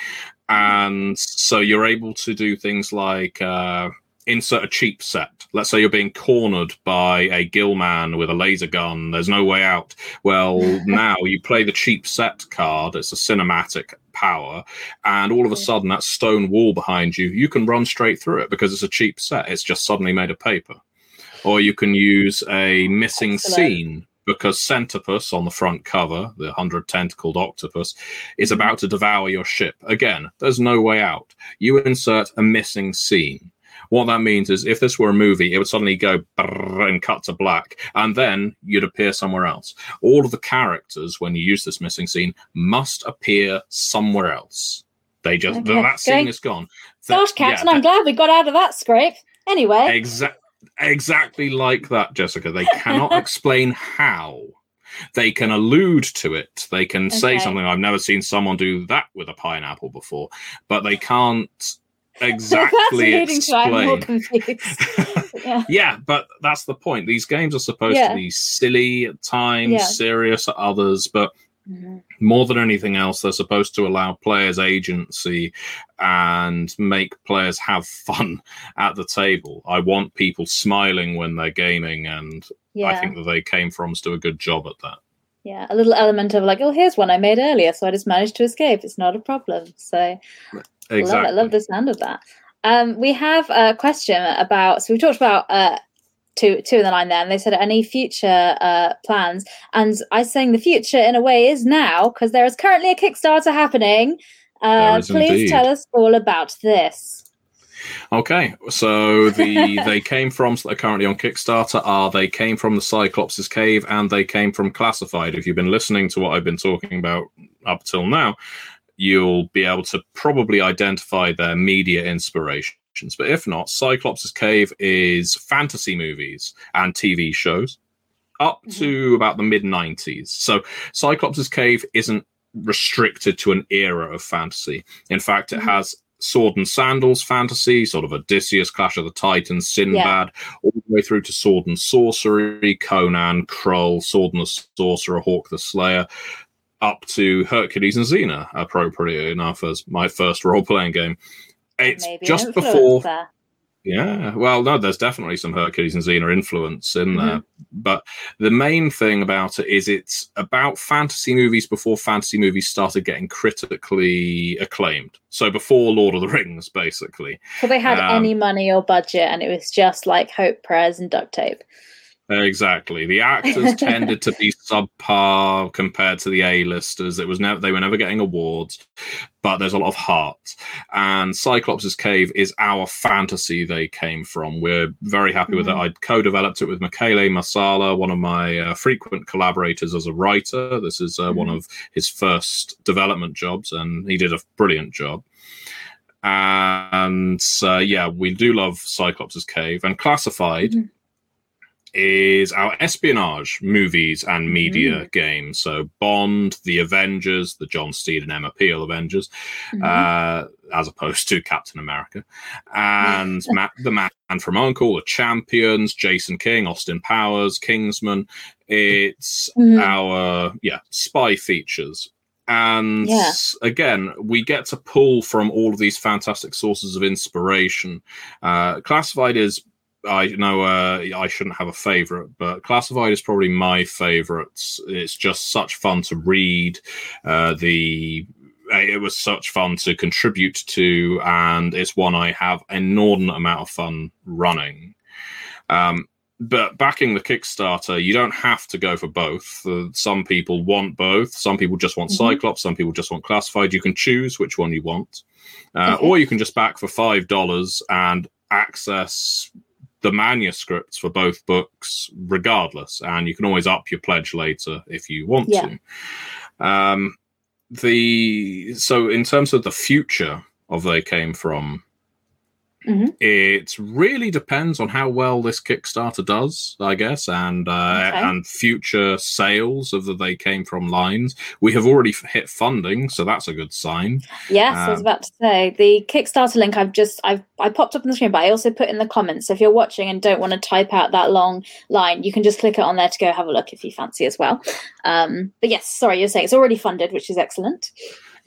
And so you're able to do things like uh, insert a cheap set. Let's say you're being cornered by a gill man with a laser gun. There's no way out. Well, (laughs) now you play the cheap set card. It's a cinematic power. And all of a sudden, that stone wall behind you, you can run straight through it because it's a cheap set. It's just suddenly made of paper or you can use a missing Excellent. scene because Centipus on the front cover, the 100 tentacled octopus, is mm-hmm. about to devour your ship. Again, there's no way out. You insert a missing scene. What that means is if this were a movie, it would suddenly go and cut to black, and then you'd appear somewhere else. All of the characters, when you use this missing scene, must appear somewhere else. They just okay. that scene okay. is gone. Gosh, Captain, yeah, I'm glad we got out of that scrape. Anyway, exactly exactly like that, Jessica. They cannot (laughs) explain how. They can allude to it. They can okay. say something. I've never seen someone do that with a pineapple before, but they can't (laughs) exactly explain. (laughs) yeah. yeah. but that's the point. These games are supposed yeah. to be silly at times, yeah. serious at others, but. More than anything else, they're supposed to allow players agency and make players have (laughs) fun at the table. I want people smiling when they're gaming, and yeah. I think that they came from to do a good job at that. Yeah, a little element of like, oh, here's one I made earlier, so I just managed to escape. It's not a problem. So, exactly. love it. Love the sound of that. Um, we have a question about. So we talked about uh, two two in the line there, and they said any future uh, plans. And I saying the future in a way is now because there is currently a Kickstarter happening. Uh, please indeed. tell us all about this. Okay, so the (laughs) they came from that are currently on Kickstarter are they came from the Cyclops' cave and they came from Classified. If you've been listening to what I've been talking about up till now, you'll be able to probably identify their media But if not, Cyclops' Cave is fantasy movies and TV shows up mm-hmm. to about the mid 90s. So Cyclops' Cave isn't restricted to an era of fantasy. In fact, it mm-hmm. has sword and sandals fantasy, sort of Odysseus, Clash of the Titans, Sinbad, yeah. all the way through to sword and sorcery, Conan, Krull, Sword and the Sorcerer, Hawk the Slayer, up to Hercules and Xena, appropriately enough, as my first role playing game. It's just before. There. Yeah, well, no, there's definitely some Hercules and Xena influence in mm-hmm. there. But the main thing about it is it's about fantasy movies before fantasy movies started getting critically acclaimed. So before Lord of the Rings, basically. So they had um, any money or budget and it was just like hope, prayers, and duct tape. Exactly. The actors (laughs) tended to be subpar compared to the A-listers. It was never they were never getting awards, but there's a lot of heart. And Cyclops' Cave is our fantasy they came from. We're very happy mm-hmm. with it. Mm-hmm. I co-developed it with Michele Marsala, one of my uh, frequent collaborators as a writer. This is uh, mm-hmm. one of his first development jobs, and he did a brilliant job and uh, yeah, we do love Cyclops' Cave and Classified. Mm-hmm is our espionage movies and media mm. games. So Bond, The Avengers, the John Steed and Emma Peel Avengers, mm-hmm. uh, as opposed to Captain America, and (laughs) Ma- The Man from Uncle, The Champions, Jason King, Austin Powers, Kingsman. It's mm-hmm. our yeah spy features. And yeah. again, we get to pull from all of these fantastic sources of inspiration. Uh, Classified is I know uh, I shouldn't have a favorite, but Classified is probably my favorite. It's just such fun to read. Uh, the it was such fun to contribute to, and it's one I have an inordinate amount of fun running. Um, but backing the Kickstarter, you don't have to go for both. Uh, some people want both. Some people just want mm-hmm. Cyclops. Some people just want Classified. You can choose which one you want, uh, okay. or you can just back for five dollars and access the manuscripts for both books regardless and you can always up your pledge later if you want yeah. to um the so in terms of the future of they came from Mm-hmm. It really depends on how well this Kickstarter does, I guess, and uh, okay. and future sales of the They Came From lines. We have already hit funding, so that's a good sign. Yes, um, I was um, about to say the Kickstarter link. I've just I've I popped up on the screen, but I also put in the comments. So if you're watching and don't want to type out that long line, you can just click it on there to go have a look if you fancy as well. Um, but yes, sorry, you're saying it's already funded, which is excellent.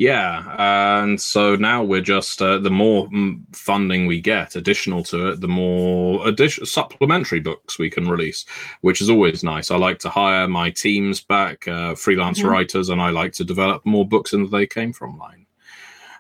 Yeah, and so now we're just uh, the more funding we get, additional to it, the more addition supplementary books we can release, which is always nice. I like to hire my teams back, uh, freelance mm-hmm. writers, and I like to develop more books than They Came From line.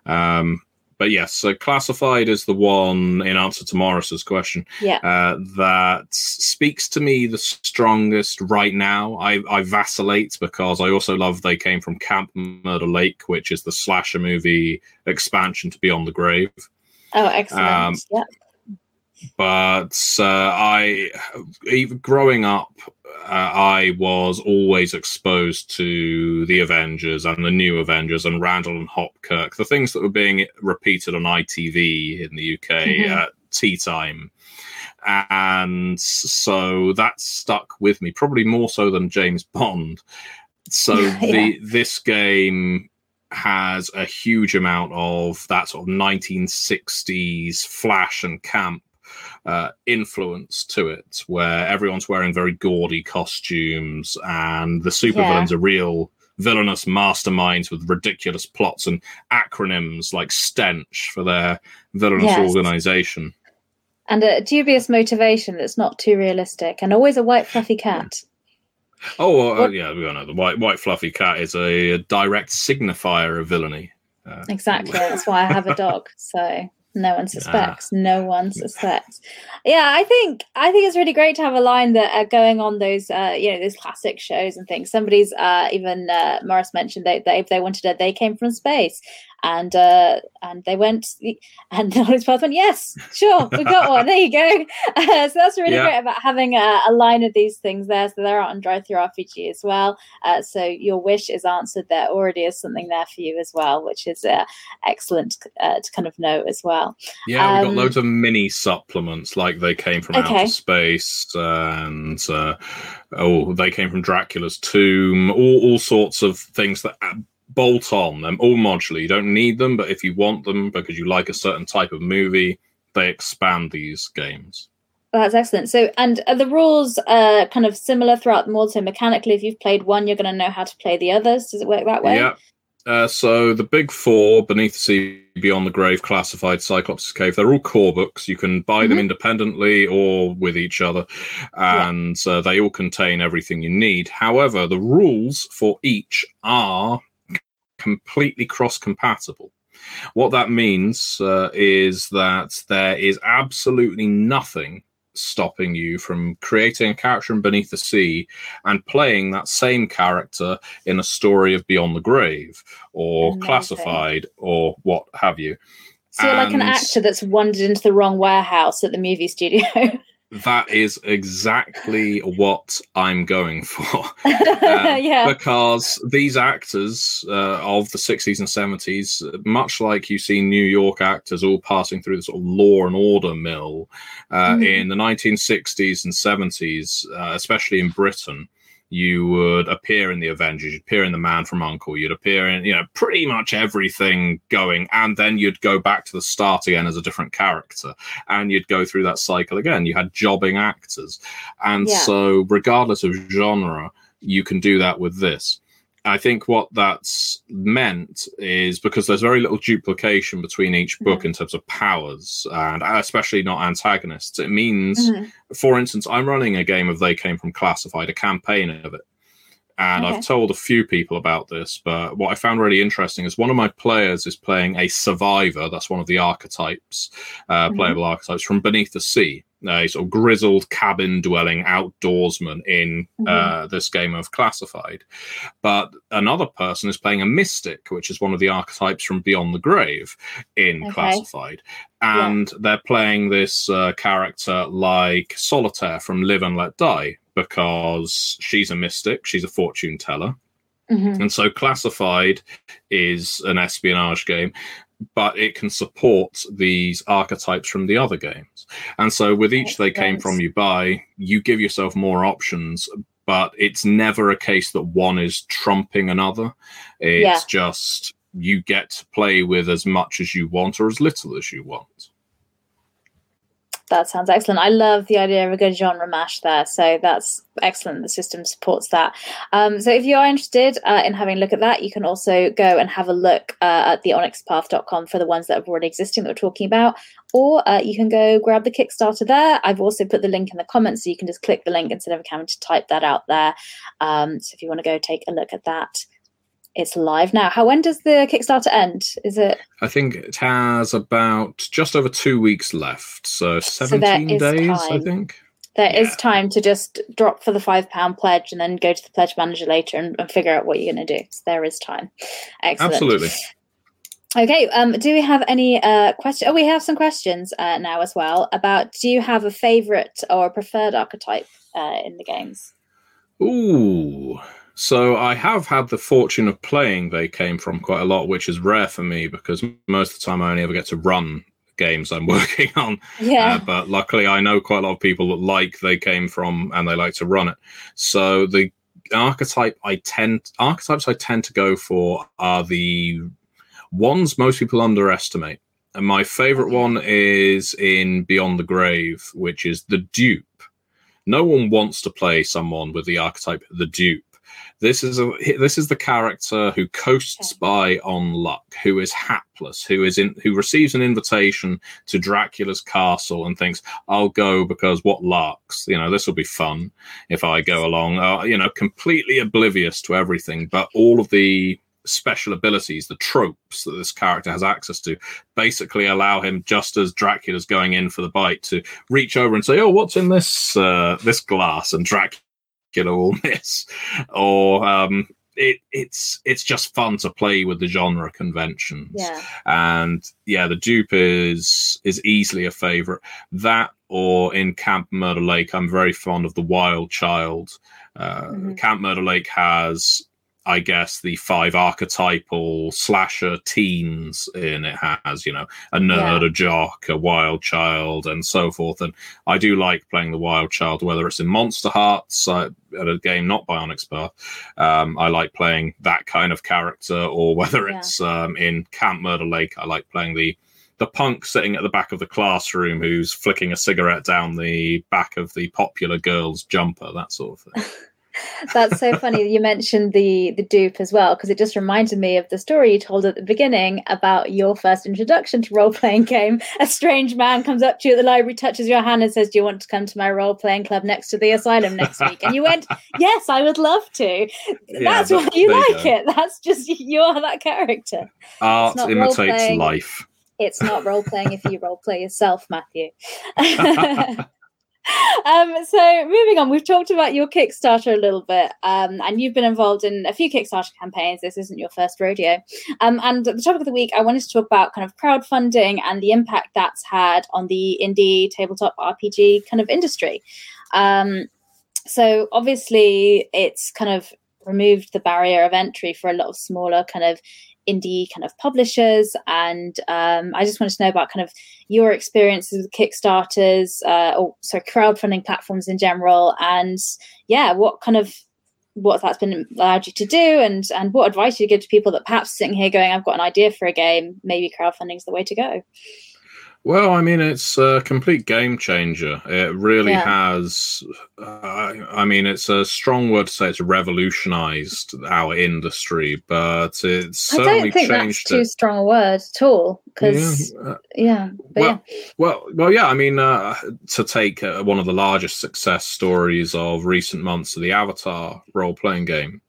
Um, but yes, so classified is the one in answer to Morrus's question. Yeah. Uh, that speaks to me the strongest right now. I, I vacillate because I also love they came from Camp Murder Lake, which is the slasher movie expansion to Beyond the Grave. Oh, excellent. Um, yeah. But uh, I, even growing up, uh, I was always exposed to the Avengers and the new Avengers and Randall and Hopkirk, the things that were being repeated on ITV in the UK mm-hmm. at tea time. And so that stuck with me, probably more so than James Bond. So (laughs) yeah. the this game has a huge amount of that sort of 1960s flash and camp uh, influence to it, where everyone's wearing very gaudy costumes and the supervillains yeah. are real villainous masterminds with ridiculous plots and acronyms like Stench for their villainous yes. organization. And a dubious motivation that's not too realistic, and always a white fluffy cat. Oh uh, yeah, we all know the white white fluffy cat is a, a direct signifier of villainy. Uh, exactly, (laughs) that's why I have a dog. So no one suspects. No one (laughs) suspects. Yeah, I think I think it's really great to have a line that are going on those uh, you know those classic shows and things. Somebody's uh, even uh, Morrus mentioned that they, if they wanted it, they came from space. And uh, and they went, and the Onyx Path went, yes, sure, we got one. There you go. (laughs) Uh, so that's really yeah. great about having a, a, line of these things there. So they're out on DriveThruRPG as well. Uh, so your wish is answered. There already is something there for you as well, which is uh, excellent uh, to kind of know as well. Yeah, um, we got loads of mini supplements, like they came from okay. outer space, and uh, oh, they came from Dracula's tomb. All all sorts of things that bolt on them all modular. You don't need them, but if you want them because you like a certain type of movie, they expand these games. That's excellent. So, and are the rules uh, kind of similar throughout the mod? So, mechanically, if you've played one, you're going to know how to play the others. Does it work that way? Yeah. Uh, so the big four, Beneath the Sea, Beyond the Grave, Classified, Cyclops Cave, they're all core books. You can buy mm-hmm. them independently or with each other, and yeah. uh, they all contain everything you need. However, the rules for each are completely cross compatible. What that means uh, is that there is absolutely nothing stopping you from creating a character in Beneath the Sea and playing that same character in a story of Beyond the Grave or Amazing. Classified or what have you. So you're and like an actor that's wandered into the wrong warehouse at the movie studio. (laughs) that is exactly what I'm going for. Uh, (laughs) yeah. Because these actors uh, of the 60s and 70s, much like you see New York actors all passing through the sort of law and order mill uh, mm. in the 1960s and 70s, uh, especially in Britain, you would appear in the Avengers, you'd appear in the Man from Uncle, you'd appear in, you know, pretty much everything going, and then you'd go back to the start again as a different character, and you'd go through that cycle again. You had jobbing actors, and yeah. so regardless of genre, you can do that with this. I think what that's meant is because there's very little duplication between each book mm-hmm. in terms of powers, and especially not antagonists. It means, mm-hmm. for instance, I'm running a game of They Came from Classified, a campaign of it. And okay. I've told a few people about this, but what I found really interesting is one of my players is playing a survivor. That's one of the archetypes, uh, mm-hmm. playable archetypes from Beneath the Sea a sort of grizzled cabin dwelling outdoorsman in mm-hmm. uh, this game of Classified. But another person is playing a mystic, which is one of the archetypes from Beyond the Grave in okay. Classified. And yeah. they're playing this uh, character like Solitaire from Live and Let Die because she's a mystic, she's a fortune teller. Mm-hmm. And so Classified is an espionage game, but it can support these archetypes from the other games. And so with each they came from you buy, you give yourself more options, but it's never a case that one is trumping another. It's yeah. just you get to play with as much as you want or as little as you want that sounds excellent. I love the idea of a good genre mash there. So that's excellent. The system supports that. Um, so if you are interested uh, in having a look at that, you can also go and have a look uh, at the onyxpath.com for the ones that are already existing that we're talking about. Or uh, you can go grab the Kickstarter there. I've also put the link in the comments so you can just click the link instead of having to type that out there. Um, so if you want to go take a look at that, it's live now. How when does the Kickstarter end? Is it? I think it has about just over two weeks left, so seventeen so days. Time. I think there yeah. is time to just drop for the five pound pledge and then go to the pledge manager later and, and figure out what you're going to do. So there is time. Excellent. Absolutely. Okay. Um, do we have any uh questions? Oh, we have some questions uh, now as well about. Do you have a favorite or a preferred archetype uh, in the games? Ooh. So I have had the fortune of playing They Came From quite a lot, which is rare for me because most of the time I only ever get to run games I'm (laughs) working on. Yeah. Uh, but luckily I know quite a lot of people that like They Came From and they like to run it. So the archetype I tend archetypes I tend to go for are the ones most people underestimate. And my favorite one is in Beyond the Grave, which is the dupe. No one wants to play someone with the archetype the dupe this is a this is the character who coasts by on luck, who is hapless, who is in who receives an invitation to Dracula's castle and thinks, "I'll go because what larks? You know, this will be fun if I go along." Uh, you know, completely oblivious to everything, but all of the special abilities, the tropes that this character has access to, basically allow him, just as Dracula's going in for the bite, to reach over and say, "Oh, what's in this uh, this glass?" And Dracula will miss, or um, it it's it's just fun to play with the genre conventions. Yeah. And yeah, the dupe is is easily a favorite. That or in Camp Murder Lake, I'm very fond of the Wild Child. Uh, Mhm. Camp Murder Lake has, I guess, the five archetypal slasher teens in it. Has you know a nerd, Yeah. a jock, a wild child, and so forth. And I do like playing the wild child, whether it's in Monsterhearts uh, at a game not by Onyx Path. Um, I like playing that kind of character, or (laughs) whether Yeah. it's um, in Camp Murder Lake, I like playing the the punk sitting at the back of the classroom who's flicking a cigarette down the back of the popular girl's jumper, that sort of thing. (laughs) That's so funny. You mentioned the the dupe as well because it just reminded me of the story you told at the beginning about your first introduction to role playing game. A strange man comes up to you at the library, touches your hand, and says, "Do you want to come to my role playing club next to the asylum next week?" And you went, "Yes, I would love to." That's Yeah, why you you like go. it. That's just you're that character. Art imitates role-playing. life. It's not role playing if you role play yourself, Matthew. (laughs) um, so moving on, we've talked about your Kickstarter a little bit, um, and you've been involved in a few Kickstarter campaigns. This isn't your first rodeo. Um, and at the topic of the week, I wanted to talk about kind of crowdfunding and the impact that's had on the indie tabletop RPG kind of industry. Um, so obviously, it's kind of removed the barrier of entry for a lot of smaller kind of indie kind of publishers. And um, i just wanted to know about kind of your experiences with kickstarters uh, or sorry crowdfunding platforms in general. And yeah what kind of what that's been allowed you to do and and what advice you give to people that perhaps sitting here going i've got an idea for a game. Maybe crowdfunding is the way to go Well, I mean, it's a complete game changer. It really Yeah. has. Uh, I mean, it's a strong word to say it's revolutionized our industry, but it's i don't think that's changed too it. strong a word at all because Yeah, uh, yeah, well, well, well, yeah. I mean, uh, to take uh, one of the largest success stories of recent months, of the Avatar role-playing game,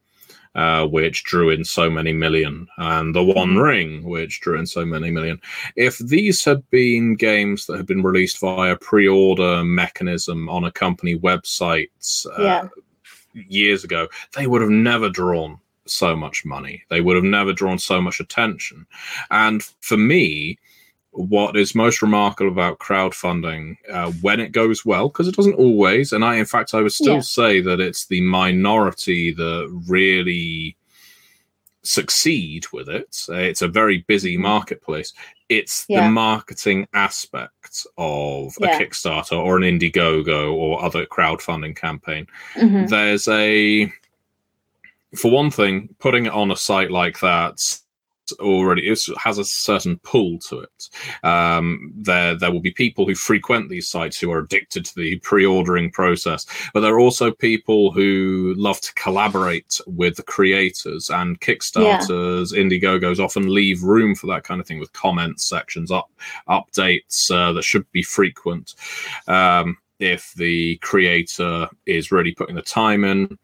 uh, which drew in so many million, and the One Mhm. Ring, which drew in so many million. If these had been games that had been released via pre-order mechanism on a company website uh, Yeah. years ago, they would have never drawn so much money. They would have never drawn so much attention. And for me, what is most remarkable about crowdfunding uh, when it goes well, because it doesn't always, and I, in fact, I would still Yeah. say that it's the minority that really succeed with it. It's a very busy Mhm. marketplace. It's Yeah. the marketing aspect of Yeah. a Kickstarter or an Indiegogo or other crowdfunding campaign Mhm. there's a for one thing putting it on a site like that already is, has a certain pull to it um, there there will be people who frequent these sites who are addicted to the pre-ordering process but there are also people who love to collaborate with the creators and kickstarters indiegogos often leave room for that kind of thing with comment sections up updates uh, that should be frequent um, if the creator is really putting the time in.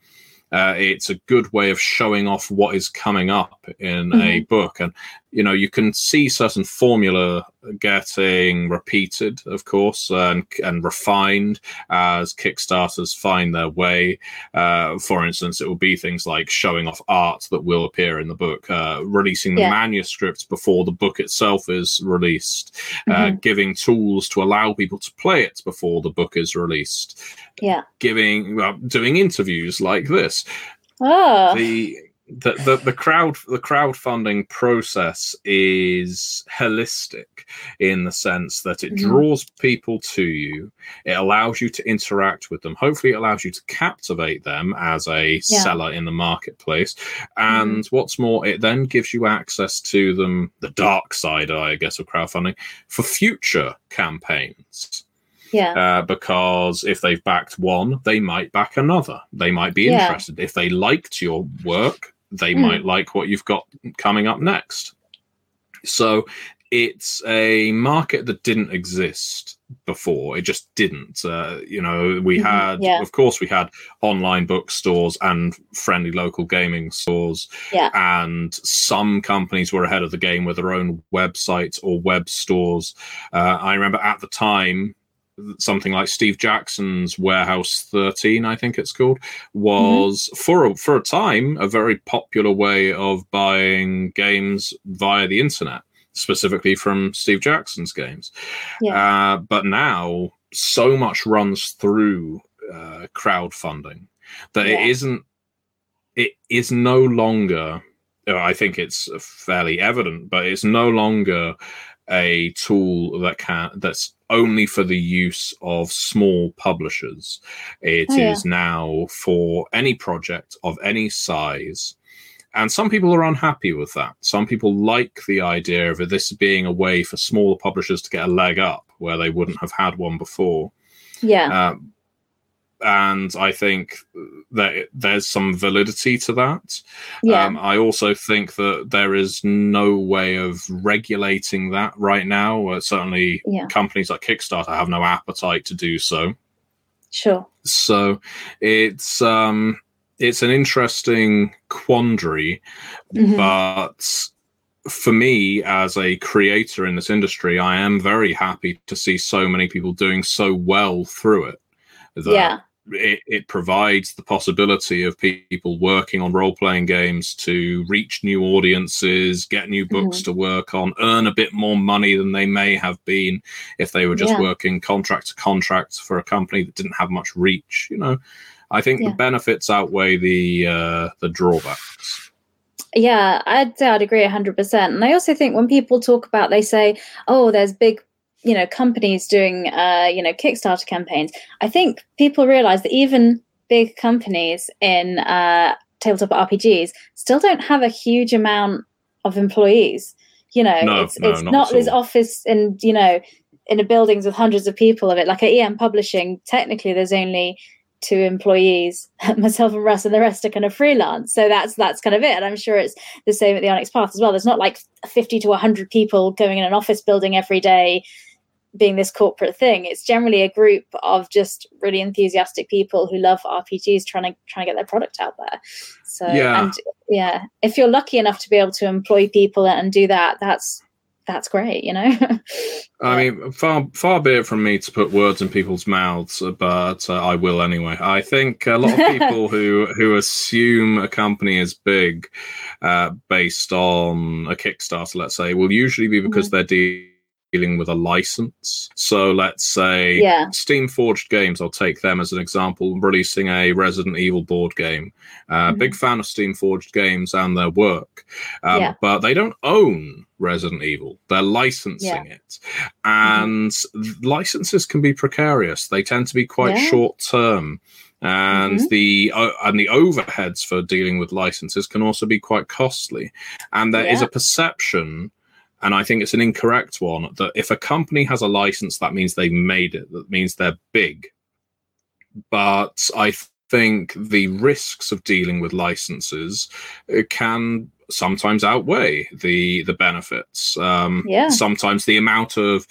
Uh, it's a good way of showing off what is coming up in a book, and you know you can see certain formula getting repeated, of course, and and refined as Kickstarters find their way. Uh, for instance, it will be things like showing off art that will appear in the book, uh, releasing the Yeah. manuscripts before the book itself is released, uh, Mhm. giving tools to allow people to play it before the book is released, yeah giving well, doing interviews like this. oh The the, the the crowd the crowdfunding process is holistic in the sense that it Mhm. draws people to you it allows you to interact with them hopefully it allows you to captivate them as a Yeah. Mm-hmm. seller in the marketplace and what's more it then gives you access to them the dark side i guess of crowdfunding for future campaigns yeah uh, because if they've backed one, they might back another. They might be Yeah. interested. If they liked your work, they Hmm. might like what you've got coming up next. So it's a market that didn't exist before. It just didn't. Uh, you know, we Mhm. had, Yeah. of course, we had online bookstores and friendly local gaming stores. Yeah. And some companies were ahead of the game with their own websites or web stores. Uh, I remember at the time, something like Steve Jackson's Warehouse 13, I think it's called, was mm-hmm. for a, for a time a very popular way of buying games via the internet, specifically from Steve Jackson's games. Yeah. Uh, but now so much runs through uh, crowdfunding that yeah. it isn't. It is no longer. I think it's fairly evident, but it's no longer a tool that can that's only for the use of small publishers. It oh, yeah. is now for any project of any size. And some people are unhappy with that. Some people like the idea of this being a way for smaller publishers to get a leg up where they wouldn't have had one before. Yeah. Um, and I think that there's some validity to that. Yeah. Um, I also think that there is no way of regulating that right now. Uh, certainly, yeah. companies like Kickstarter have no appetite to do so. Sure. So it's um, it's an interesting quandary, mm-hmm. but for me as a creator in this industry, I am very happy to see so many people doing so well through it. yeah it, it, provides the possibility of people working on role playing games to reach new audiences, get new books mm-hmm. to work on, earn a bit more money than they may have been if they were just yeah. working contract to contract for a company that didn't have much reach. You know, I think yeah. the benefits outweigh the uh, the drawbacks. Yeah, I'd say I'd agree 100%. And I also think when people talk about, they say, oh, there's big you know companies doing uh, you know Kickstarter campaigns, I think people realize that even big companies in uh, tabletop RPGs still don't have a huge amount of employees. You know, no, it's no, it's not, not this office and you know in a buildings with hundreds of people of it. Like at EN Publishing, technically there's only two employees, (laughs) myself and Russ, and the rest are kind of freelance. So that's that's kind of it. And I'm sure it's the same at the Onyx Path as well. There's not like 50 to 100 people going in an office building every day being this corporate thing. It's generally a group of just really enthusiastic people who love RPGs trying to trying to get their product out there. So yeah. and yeah, if you're lucky enough to be able to employ people and do that, that's that's great, you know. (laughs) I mean, far far be it from me to put words in people's mouths, but uh, I will anyway. I think a lot of (laughs) people who who assume a company is big uh, based on a Kickstarter, let's say, will usually be because mm-hmm. they're dealing dealing with a license. So let's say yeah. Steamforged Games, I'll take them as an example, releasing a Resident Evil board game. Uh, mm-hmm. Big fan of Steamforged Games and their work, um, yeah. but they don't own Resident Evil. They're licensing yeah. it. And mm-hmm. licenses can be precarious, they tend to be quite short term and mm-hmm. the uh, and the overheads for dealing with licenses can also be quite costly and there yeah. is a perception and I think it's an incorrect one that if a company has a license, that means they've made it. That means they're big. But I think the risks of dealing with licenses uh, can sometimes outweigh the the benefits. Um, yeah. Sometimes the amount of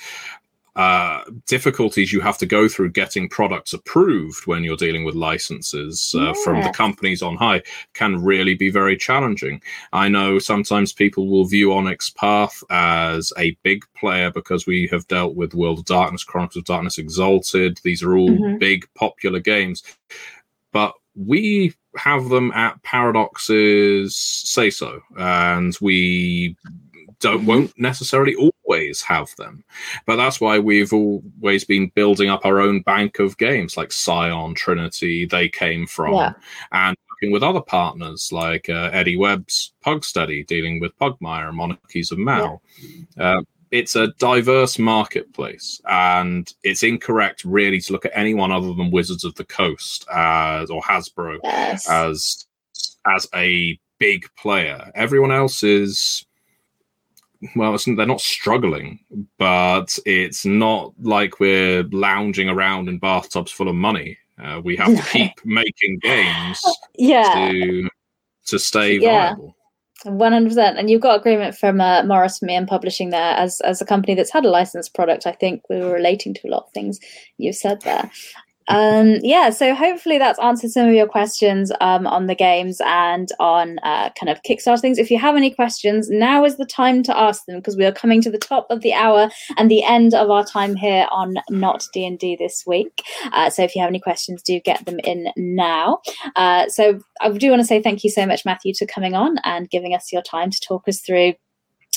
uh, difficulties you have to go through getting products approved when you're dealing with licenses uh, yes. from the companies on high can really be very challenging. I know sometimes people will view Onyx Path as a big player because we have dealt with World of Darkness, Chronicles of Darkness, Exalted. These are all mm-hmm. big popular games, but we have them at Paradox's say so, and we don't won't necessarily always have them. But that's why we've always been building up our own bank of games like Scion, Trinity, they came from, yeah. and working with other partners like uh, Eddy Webb's Pugsteady, dealing with Pugmire and Monarchies of Mau. Yeah. Uh, it's a diverse marketplace, and it's incorrect really to look at anyone other than Wizards of the Coast as or Hasbro yes. as as a big player. Everyone else is well, they're not struggling, but it's not like we're lounging around in bathtubs full of money. Uh, we have to (laughs) keep making games yeah. to to stay yeah. viable. One hundred percent, and you've got agreement from uh, Morrus from EN Publishing there as as a company that's had a licensed product. I think we were relating to a lot of things you've said there. Um, yeah, so hopefully that's answered some of your questions um, on the games and on uh, kind of Kickstarter things. If you have any questions, now is the time to ask them because we are coming to the top of the hour and the end of our time here on Not D and D this week. Uh, so if you have any questions, do get them in now. Uh, so I do want to say thank you so much, Matthew, to coming on and giving us your time to talk us through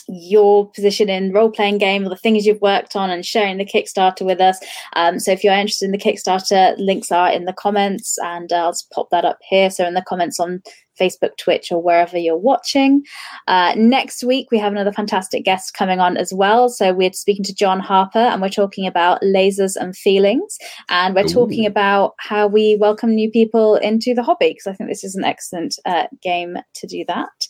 your position in role playing game or the things you've worked on and sharing the Kickstarter with us. Um, so if you're interested in the Kickstarter, links are in the comments and I'll pop that up here. So in the comments on Facebook, Twitch, or wherever you're watching. Uh, next week, we have another fantastic guest coming on as well. So we're speaking to John Harper, and we're talking about lasers and feelings, and we're Ooh. talking about how we welcome new people into the hobby because I think this is an excellent uh, game to do that.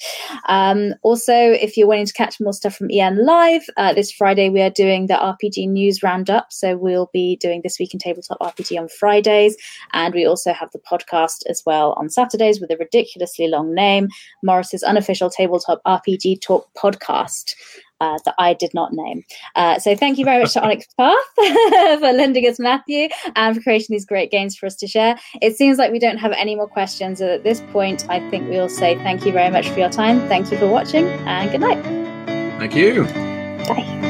Um, also, if you're wanting to catch more stuff from EN Live, uh, this Friday we are doing the RPG news roundup. So we'll be doing this week in tabletop RPG on Fridays, and we also have the podcast as well on Saturdays with a ridiculous long name, Morrus's unofficial tabletop RPG talk podcast. Uh, that I did not name. Uh, so thank you very much to Onyx Path (laughs) for lending us Matthew and for creating these great games for us to share. It seems like we don't have any more questions. At this point, I think we'll say thank you very much for your time. Thank you for watching and good night. Thank you. Bye.